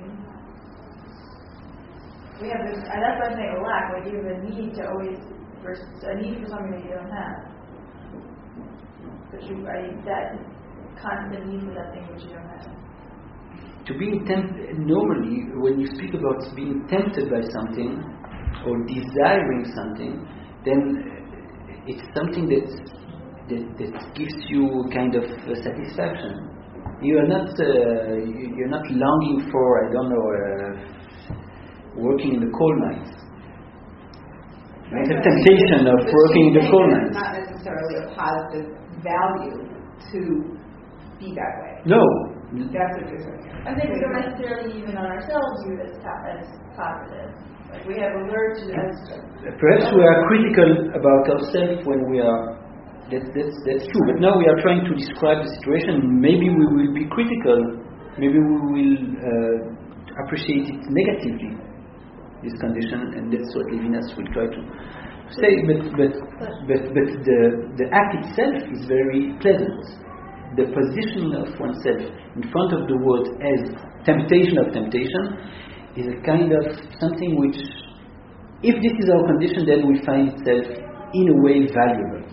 We have this, and that's why I'm saying a lack. Like you have a need to always, for a need for something that you don't have. But you, that constant need for that thing which you don't have. To be tempted, normally, when you speak about being tempted by something or desiring something, then it's something that that, that gives you kind of uh, satisfaction. You are not uh, you- you're not longing for I don't know uh, working in the coal mines. It's a temptation of working in the coal mines. Not necessarily a positive value to be that way. No, That's what you're saying. I think we don't necessarily even on ourselves view this as, as positive. Like we have alerts as Perhaps we are critical about ourselves when we are. That, that's, that's true. But now we are trying to describe the situation. Maybe we will be critical. Maybe we will uh, appreciate it negatively, this condition, and that's what Levinas will try to say. But but but but the the act itself is very pleasant. The position of oneself in front of the world as temptation of temptation is a kind of something which if this is our condition, then we find itself in a way valuable.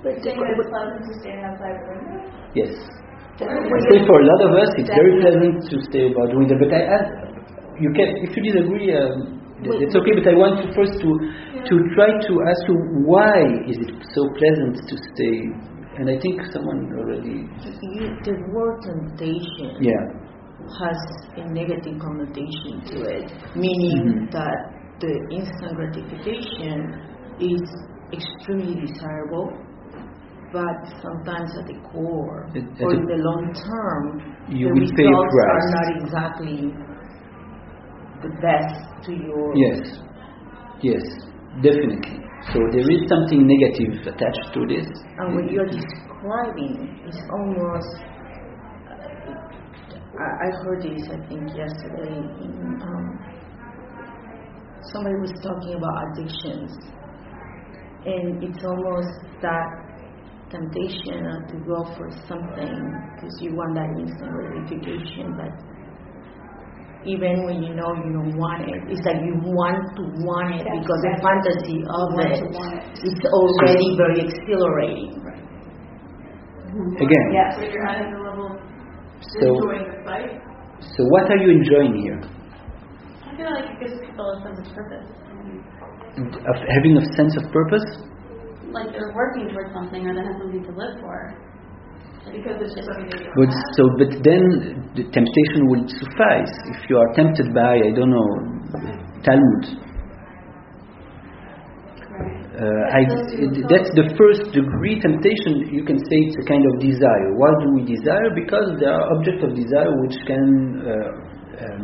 But saying that it's pleasant to stand outside the window? Yes. I think for a lot of us, it's very pleasant to stay about the window. But I, I you can, if you disagree, um, that's okay. But I want to first to to try to ask you why is it so pleasant to stay? And I think someone already. The word temptation Yeah. has a negative connotation to it, meaning Mhm. that the instant gratification is extremely desirable but sometimes at the core or in the long term, You the will pay a results are not exactly the best to your. Yes, yes, definitely. So there is something negative attached to this. And what you're describing is almost. I, I heard this, I think, yesterday. Um, somebody was talking about addictions, and it's almost that temptation to go for something because you want that instant gratification, but even when you know you don't want it, it's like you want to want it Yes, because the fantasy of it, it, it's already very exhilarating. Again, Yes. So you're at the level of So- enjoying the fight. so what are you enjoying here? I feel like it gives people a sense of purpose. Of having a sense of purpose? Like they're working towards something or they have something to live for. But so, but then the temptation will suffice. If you are tempted by, I don't know, Talmud. Uh, I, that's the first degree temptation. You can say it's a kind of desire. Why do we desire? Because there are objects of desire which can uh, um,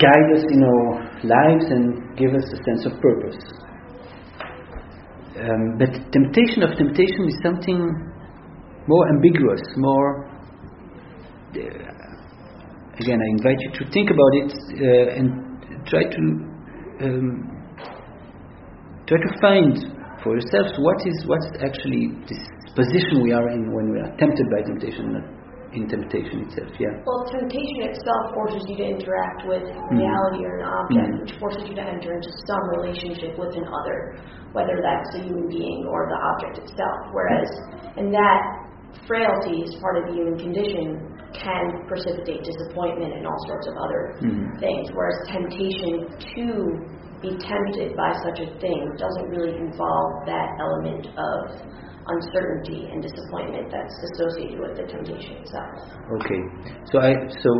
guide us in our lives and give us a sense of purpose. Um, but temptation of temptation is something more ambiguous, more. Uh, again, I invite you to think about it uh, and try to um, try to find for yourselves what is what's actually this position we are in when we are tempted by temptation, not in temptation itself. Yeah. Well, temptation itself forces you to interact with Mm-hmm. reality or an object, Mhm. which forces you to enter into some relationship with an other, whether that's a human being or the object itself. Whereas, and that frailty is part of the human condition can precipitate disappointment and all sorts of other Mhm. things. Whereas temptation to be tempted by such a thing doesn't really involve that element of uncertainty and disappointment that's associated with the temptation itself. Okay. So I so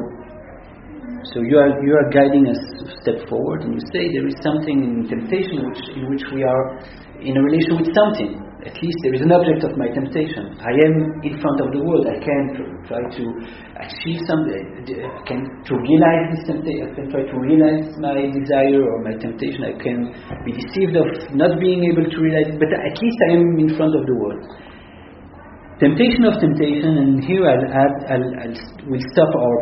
so you are you are guiding us step forward, and you say there is something in temptation which in which we are in a relation with something. At least there is an object of my temptation. I am in front of the world. I can try to achieve something. I can to realize this temptation. I can try to realize my desire or my temptation. I can be deceived of not being able to realize but at least I am in front of the world temptation of temptation, and here I'll add, I'll, I'll we'll stop our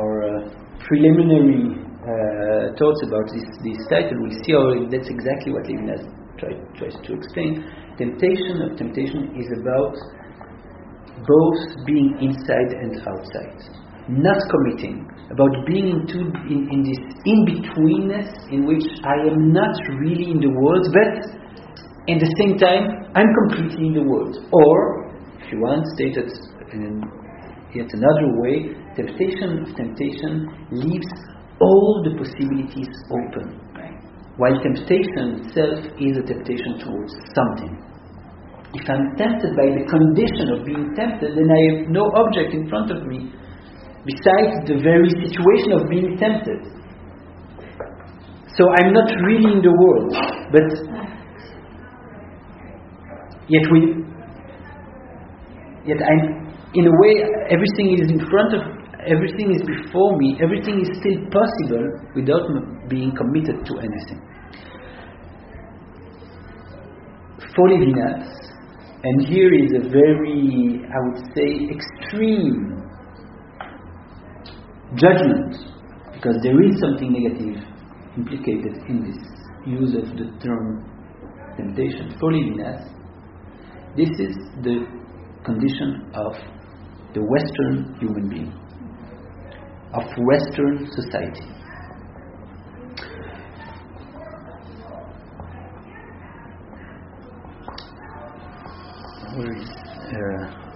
our uh, preliminary uh, thoughts about this this title. We'll see how that's exactly what Levinas try, tries to explain. Temptation of temptation is about both being inside and outside, not committing, about being in, in this in betweenness in which I am not really in the world, but at the same time I'm completely in the world. Or, if you want, stated in yet another way, temptation of temptation leaves all the possibilities open. While temptation itself is a temptation towards something. If I'm tempted by the condition of being tempted, then I have no object in front of me besides the very situation of being tempted. So I'm not really in the world, but yet we yet I'm in a way everything is in front of everything is before me everything is still possible without being committed to anything. For Levinas and here is a very I would say extreme judgment because there is something negative implicated in this use of the term temptation. For Levinas this is the condition of the Western human being, of Western society. Where is, uh,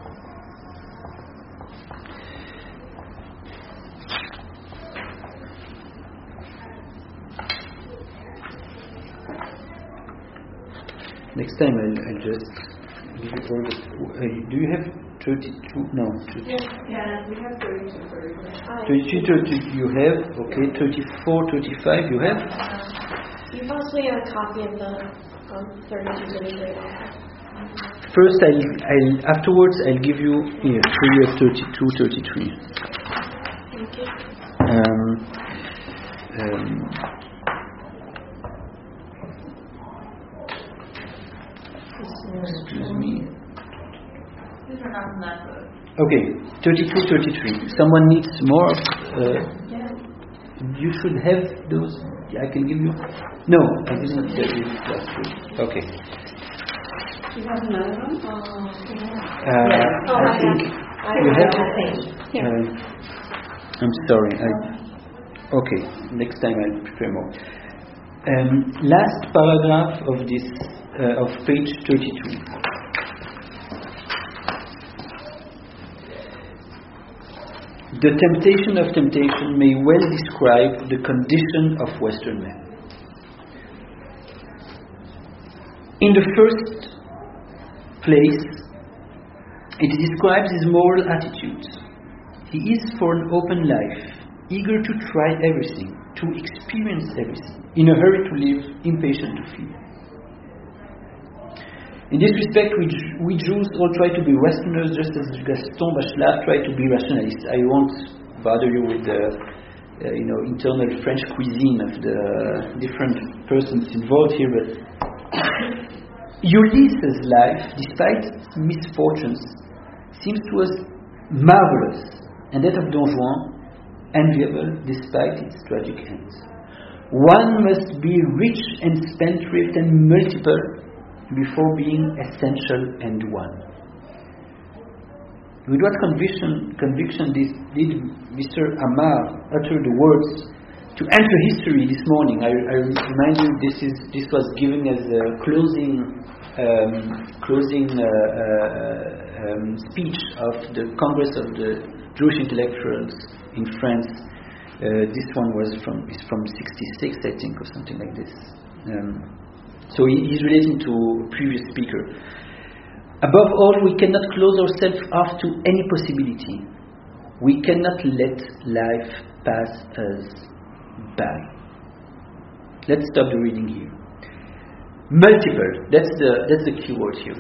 next time I'll, I'll just all. Uh, do you have 32? No, 30, Yeah, we have 32, 34. 32, you have. Okay, 34, 35 you have. You possibly have a copy of the um, 32 literature. first, I'll, I'll afterwards I'll give you here for you at 32, 33. Um, um, excuse me. These are not from that book. Okay, 32, 33. Someone needs more. Uh, you should have those. I can give you. No, I didn't get this last week. Okay. You have another one? Uh, Oh, I I think I you have have. that page. Uh, I'm sorry. I, okay, next time I'll prepare more. Um, last paragraph of this uh, of page 32. The temptation of temptation may well describe the condition of Western men. In the first place, it describes his moral attitudes. He is for an open life, eager to try everything, to experience everything, in a hurry to live, impatient to feel. In this respect, we, we Jews all try to be Westerners just as Gaston Bachelard tried to be rationalists. I won't bother you with the uh, you know, internal French cuisine of the different persons involved here, but Ulysses' life, despite misfortunes, seems to us marvelous, and that of Don Juan enviable despite its tragic end. One must be rich and spendthrift and multiple before being essential and one. With what conviction, conviction did, did Mr. Amar utter the words to enter history this morning? I, I remind you, this is this was given as a closing um, closing uh, uh, um, speech of the Congress of the Jewish Intellectuals in France. Uh, this one was from is from '66, I think, or something like this. Um, so he's relating to a previous speaker. Above all, we cannot close ourselves off to any possibility. We cannot let life pass us by. Let's stop the reading here. Multiple, that's the, that's the key word here.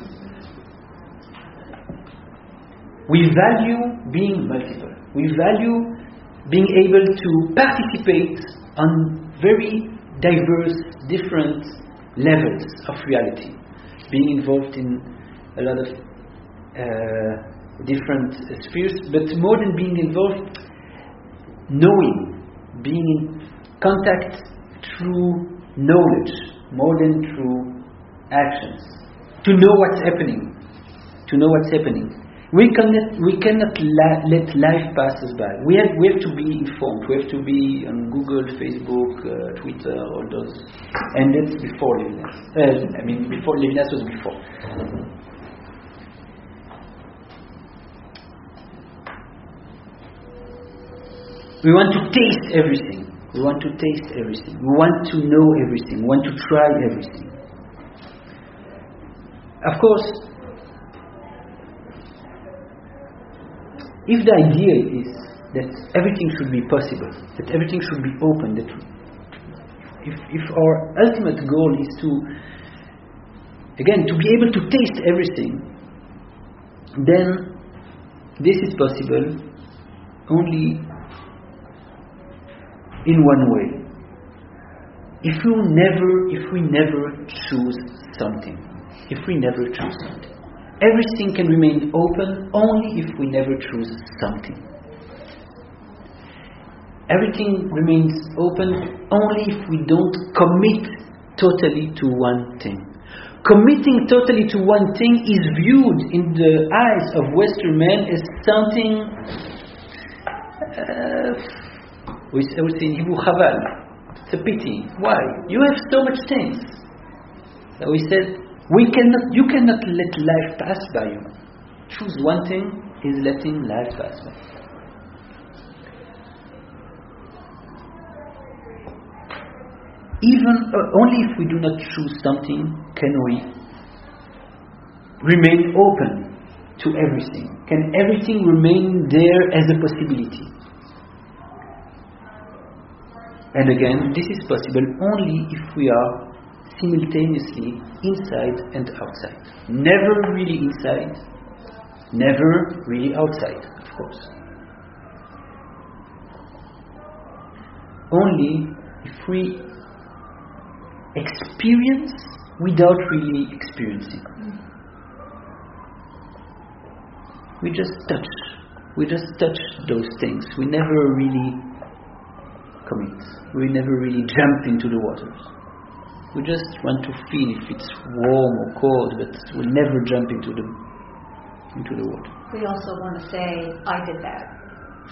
We value being multiple. We value being able to participate on very diverse, different levels of reality, being involved in a lot of uh, different spheres, but more than being involved, knowing, being in contact through knowledge more than through actions, to know what's happening, to know what's happening. We cannot, we cannot la- let life pass us by. We have, we have to be informed. We have to be on Google, Facebook, uh, Twitter, all those. And that's before Levinas. Uh, I mean, before Levinas was before. We want to taste everything. We want to taste everything. We want to know everything. We want to try everything. Of course, if the idea is that everything should be possible, that everything should be open, that if, if our ultimate goal is to, again, to be able to taste everything, then this is possible only in one way. If you never, if we never choose something, if we never choose something, everything can remain open only if we never choose something. Everything remains open only if we don't commit totally to one thing. Committing totally to one thing is viewed in the eyes of Western men as something uh, we say in Hebrew chaval. It's a pity. Why? You have so much things. So we said we cannot. You cannot let life pass by you. Choose one thing is letting life pass by. Even uh, only if we do not choose something can we remain open to everything. Can everything remain there as a possibility? And again, this is possible only if we are simultaneously inside and outside. Never really inside, never really outside, of course. Only if we experience without really experiencing. We just touch. We just touch those things. We never really commit. We never really jump into the waters. We just want to feel if it's warm or cold, but we never jump into the into the water. We also want to say, I did that.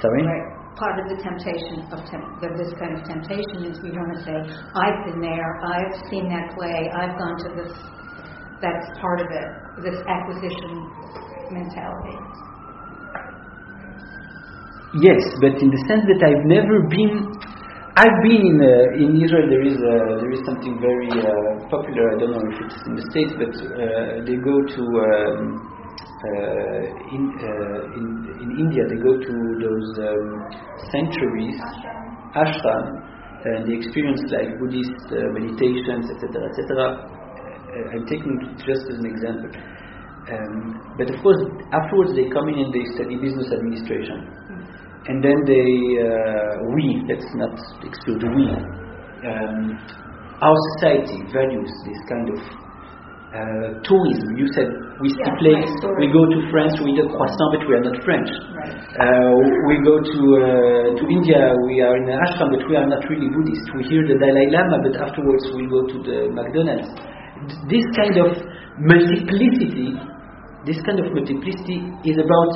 Sorry? Right. Part of the temptation of, temp- of this kind of temptation is we want to say, I've been there, I've seen that play, I've gone to this. That's part of it, this acquisition mentality. Yes, but in the sense that I've never been. I've been in uh, in Israel. There is uh, there is something very uh, popular. I don't know if it's in the states, but uh, they go to um, uh, in, in in India. They go to those um, sanctuaries, ashram, and they experience like Buddhist meditations, etc., etc. I'm taking just as an example. Um, but of course, afterwards they come in and they study business administration and then they uh, we let's not exclude we um, our society values this kind of uh, tourism. You said we Yeah, right, we go to France we eat a croissant but we are not French. Right. uh, we go to uh, to India we are in an ashram but we are not really Buddhist. We hear the Dalai Lama but afterwards we go to the McDonald's. This kind of multiplicity this kind of multiplicity is about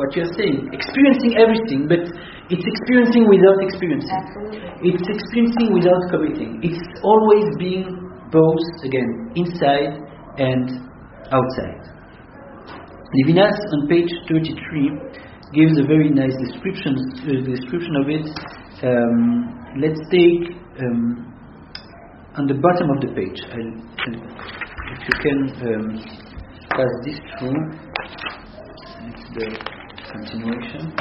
what you're saying, experiencing everything, but it's experiencing without experiencing. Absolutely. It's experiencing without committing. It's always being both, again, inside and outside. Levinas on page 33 gives a very nice description, uh, description of it. Um, let's take um, on the bottom of the page, I'll, if you can um, pass this through, it's the continuation.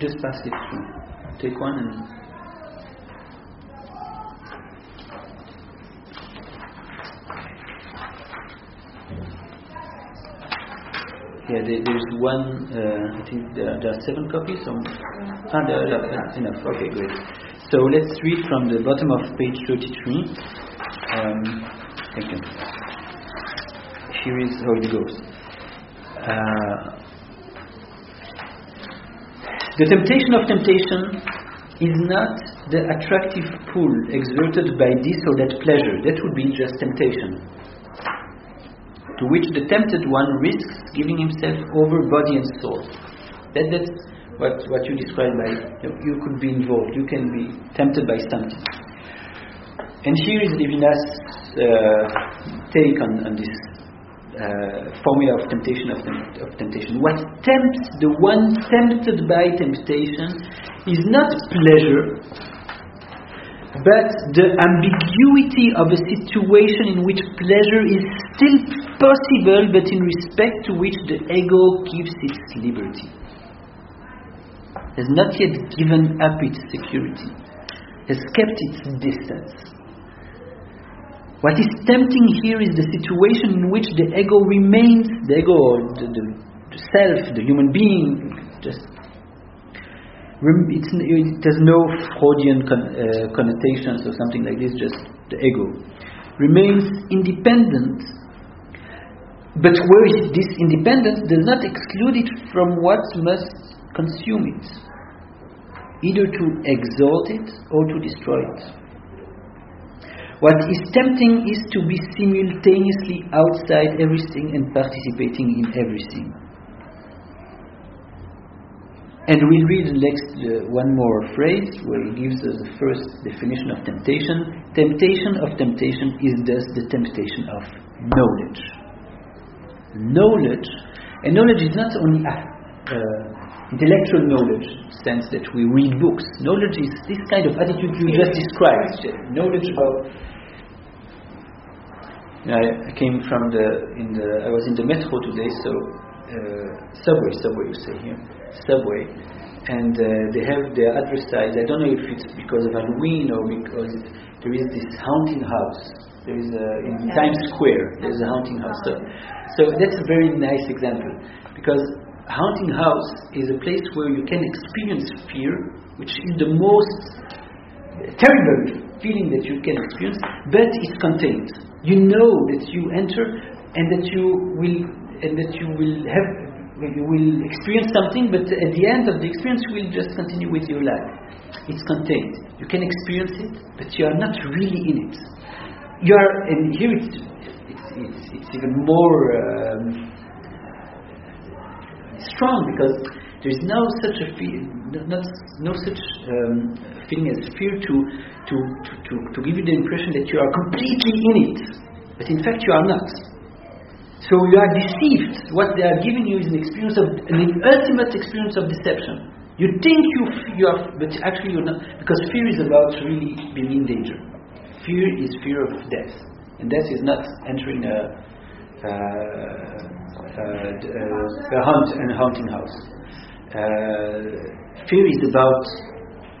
Just pass it through. Take one and Yeah, there, there's one. Uh, I think there, there are seven copies. So, ah, there, there, there- enough. Okay, great. So let's read from the bottom of page 33. Um, thank you. Here is how it goes. Uh, the temptation of temptation is not the attractive pull exerted by this or that pleasure. That would be just temptation to which the tempted one risks giving himself over body and soul. That, that's what, what you described by you, know, you could be involved, you can be tempted by something. And here is Levinas' uh, take on, on this uh, formula of temptation of, of temptation. What tempts the one tempted by temptation is not pleasure, but the ambiguity of a situation in which pleasure is still possible, but in respect to which the ego keeps its liberty. Has not yet given up its security, has kept its distance. What is tempting here is the situation in which the ego remains, the ego, the, the, the self, the human being, just it's, it has no Freudian con- uh, connotations or something like this, just the ego. Remains independent, but where is this independence does not exclude it from what must consume it, either to exalt it or to destroy it. What is tempting is to be simultaneously outside everything and participating in everything. And we'll read next uh, one more phrase where he gives us the first definition of temptation. Temptation of temptation is thus the temptation of knowledge. Knowledge, and knowledge is not only uh, intellectual knowledge, sense that we read books. Knowledge is this kind of attitude you just described. Knowledge about I, I came from the in the I was in the metro today, so uh, subway, subway you say here, subway, and uh, they have their advertised. I don't know if it's because of Halloween or because there is this haunting house. There is a, in Times Square. There's a haunting house. So, so that's a very nice example because haunting house is a place where you can experience fear, which is the most terrible feeling that you can experience, but it's contained. You know that you enter and that you will and that you will have you will experience something, but at the end of the experience you will just continue with your life. It's contained. You can experience it, but you are not really in it. You are, and here it's it's, it's, it's even more um, strong because there is no such a feel, no, no such um, feeling as fear to, to, to, to, to give you the impression that you are completely in it, but in fact you are not. So you are deceived. What they are giving you is an experience of an ultimate experience of deception. You think you you are, but actually you're not, because fear is about really being in danger. Fear is fear of death, and death is not entering a uh, uh, a hunt and a haunting house. Uh, fear is about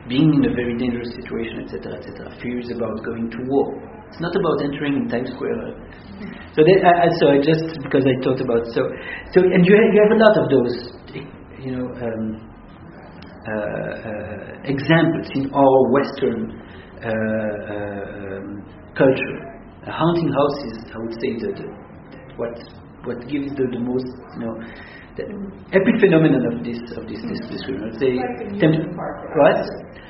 being in a very dangerous situation, etc., etc. Fear is about going to war. It's not about entering in Times Square. So, that, I, I, so I just because I thought about so so and you have, you have a lot of those, you know, um, uh, uh, examples in our Western uh, uh, um, culture. Haunting house is, I would say, the what what gives the, the most, you know, the epiphenomenon of this of this this description. I'd say, Like temp- amusement park. what?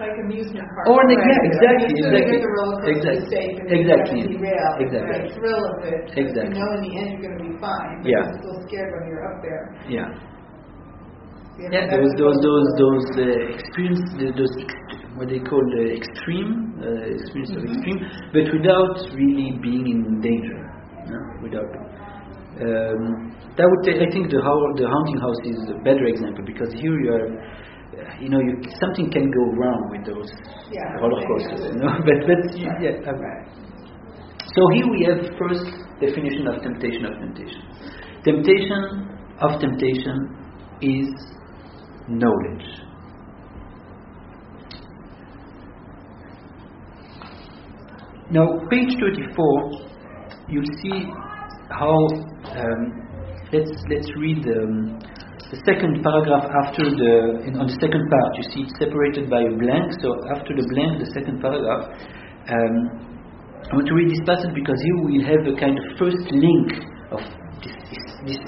Like amusement park. Or like, right? yeah, exactly, Like, so exactly. You roller Exactly. and Exactly. you derail. Exactly. The thrill of it. Exactly. You know in the end you're going to be fine. But Yeah. You're still scared when you're up there. Yeah. You Yeah, those those those those uh, experience the- those what they call the extreme uh, experience of extreme, but without really being in danger. No? Without. Um, that would ta- I think the how the haunting house is a better example because here you are. uh, You know, you, something can go wrong with those Yeah. roller coasters, you know. But but you, yeah. uh, so here we have first definition of temptation of temptation. Temptation of temptation is knowledge. Now, page 34, you'll see how. Um, let's let's read um, the second paragraph after the in, on the second part. You see it's separated by a blank. So after the blank, the second paragraph. Um, I want to read this passage because here we'll have a kind of first link of this, this,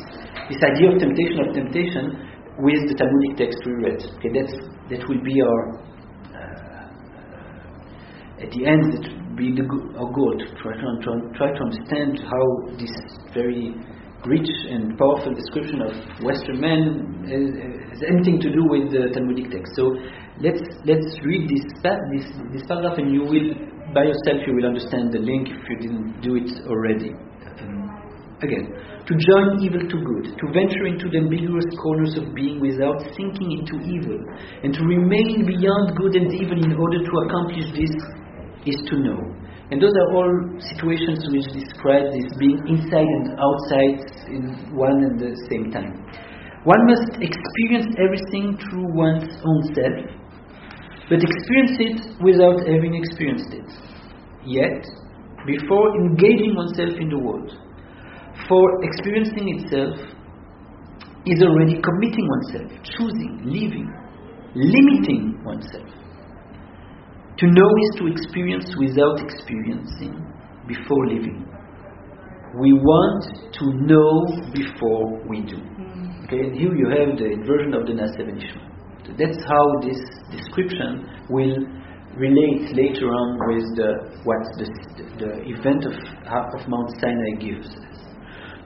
this, idea of temptation of temptation with the Talmudic text we read. Okay, that's, that will be our, uh, at the end, that will be the, our goal to try to, try to understand how this very rich and powerful description of Western men has, has anything to do with the Talmudic text. So let's let's read this this this paragraph, and you will by yourself you will understand the link if you didn't do it already. Um, again, to join evil to good, to venture into the ambiguous corners of being without sinking into evil, and to remain beyond good and evil in order to accomplish this is to know. And those are all situations which describe this being inside and outside in one and the same time. One must experience everything through one's own self, but experience it without having experienced it. Yet, before engaging oneself in the world, for experiencing itself is already committing oneself, choosing, living, limiting oneself. To know is to experience without experiencing before living. We want to know before we do. Hmm. Okay, and here you have the inversion of the Na'aseh Venishma. So that's how this description will relate later on with the what the, the event of, of Mount Sinai gives us.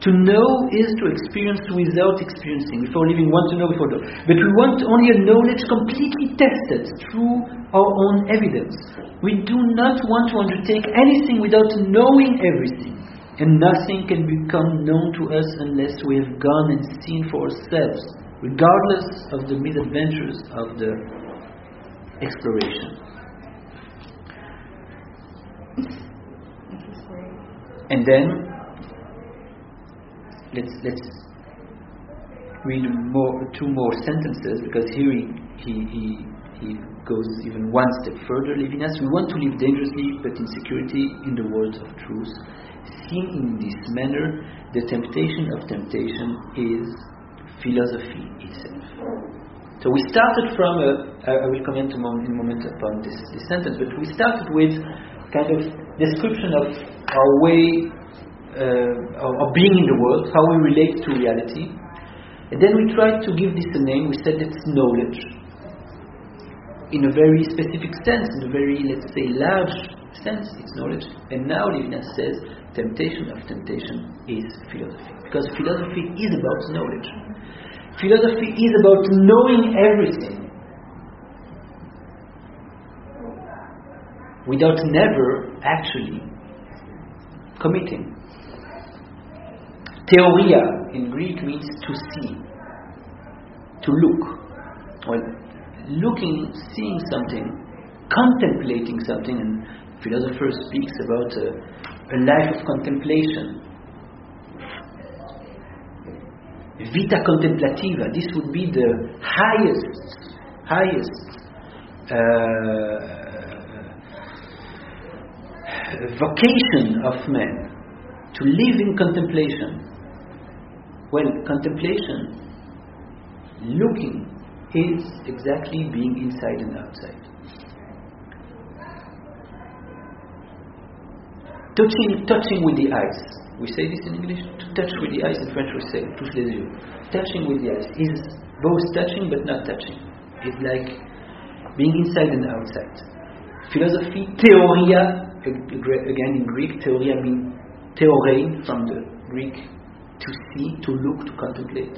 To know is to experience without experiencing. Before living, want to know before know. But we want only a knowledge completely tested through our own evidence. We do not want to undertake anything without knowing everything. And nothing can become known to us unless we have gone and seen for ourselves, regardless of the misadventures of the exploration. And then let's let's read more two more sentences because here he he, he, he goes even one step further. Levinas, we want to live dangerously but in security in the world of truth. Seen in this manner, the temptation of temptation is philosophy itself. So we started from a, I will comment in a moment upon this, this sentence, but we started with kind of description of our way uh, of being in the world, how we relate to reality, and then we tried to give this a name. We said it's knowledge in a very specific sense, in a very, let's say, large sense, it's knowledge. And now Levinas says temptation of temptation is philosophy. Because philosophy is about knowledge. Philosophy is about knowing everything without never actually committing. Theoria in Greek means to see, to look. Well, looking, seeing something, contemplating something, and philosopher speaks about a, a life of contemplation. Vita contemplativa, this would be the highest, highest uh, vocation of man, to live in contemplation. Well, contemplation, looking, is exactly being inside and outside. Touching, touching with the eyes. We say this in English. To touch with the eyes. In French, we say touche les yeux. Touching with the eyes is both touching but not touching. It's like being inside and outside. Philosophy, theoria, again in Greek, theoria means theorein from the Greek to see, to look, to contemplate.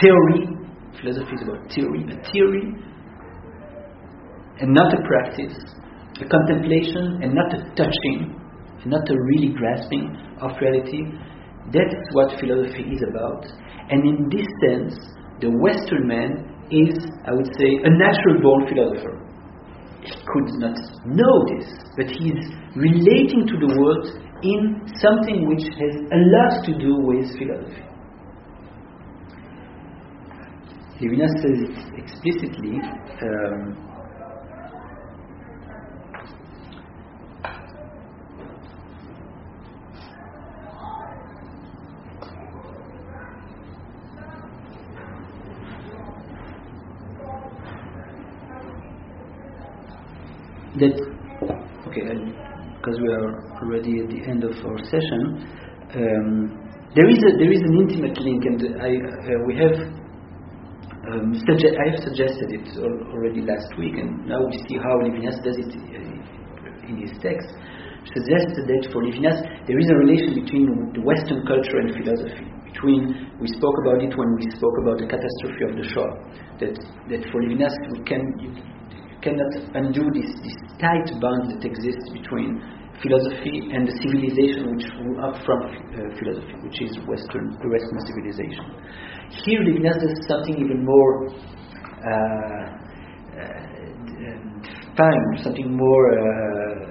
Theory, philosophy is about theory, a theory and not a practice, a contemplation and not a touching, not a really grasping of reality. That's what philosophy is about. And in this sense, the Western man is, I would say, a natural born philosopher. He could not know this, but he is relating to the world in something which has a lot to do with philosophy. Levinas says it explicitly. Um, that okay because we are already at the end of our session um, there is a there is an intimate link and I uh, we have um, suge- I have suggested it al- already last week and now we see how Levinas does it uh, in his text suggested that for Levinas there is a relation between the Western culture and philosophy. Between we spoke about it when we spoke about the catastrophe of the Shoah. That that for Levinas we can you, cannot undo this, this tight bond that exists between philosophy and the civilization which grew up from uh, philosophy, which is Western, Western civilization. Here, Levinas does something even more uh, uh, fine, something more uh,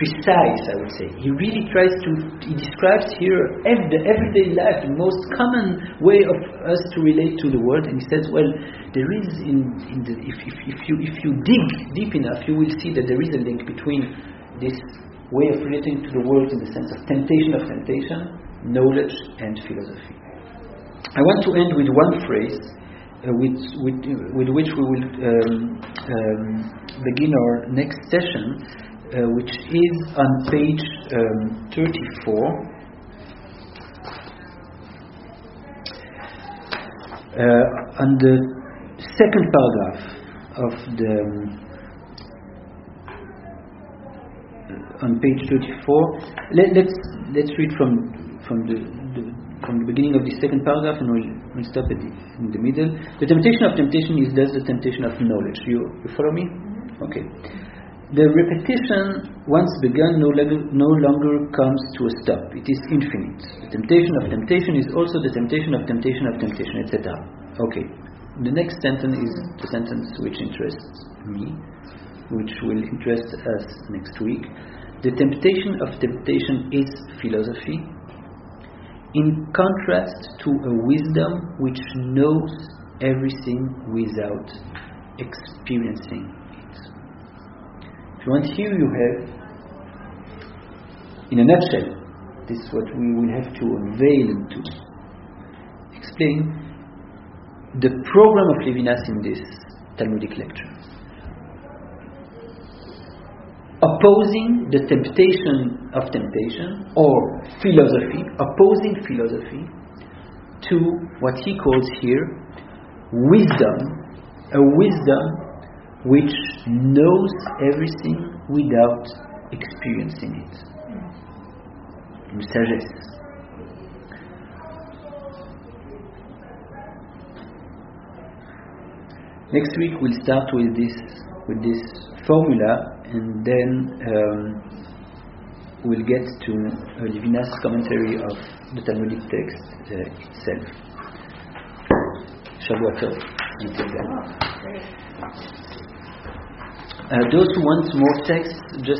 precise, I would say. He really tries to, he describes here ev- the everyday life, the most common way of us to relate to the world, and he says, well, there is in, in the, if, if, if, you, if you dig deep enough, you will see that there is a link between this way of relating to the world in the sense of temptation of temptation, knowledge, and philosophy. I want to end with one phrase uh, with, with, with which we will um, um, begin our next session, uh, which is on page um, 34. Uh, on the second paragraph of the um, on page 34 let, let's let's read from from the, the from the beginning of the second paragraph and we'll, we'll stop at the, in the middle. The temptation of temptation is thus the temptation of knowledge. You, you follow me? Okay. The repetition once begun no, longer, no longer comes to a stop. It is infinite. The temptation of temptation is also the temptation of temptation of temptation etc okay. The next sentence is the sentence which interests me which will interest us next week the temptation of temptation is philosophy in contrast to a wisdom which knows everything without experiencing it. You want, here you have, in a nutshell, this is what we will have to unveil and to explain the program of Levinas in this Talmudic lecture. Opposing the temptation of temptation or philosophy, opposing philosophy to what he calls here wisdom, a wisdom which knows everything without experiencing it. Une sagesse. Next week we'll start with this with this formula and then um, we'll get to uh, Levinas' commentary of the Talmudic text uh, itself. Shabbat Tov until then. Uh, those who want more text, just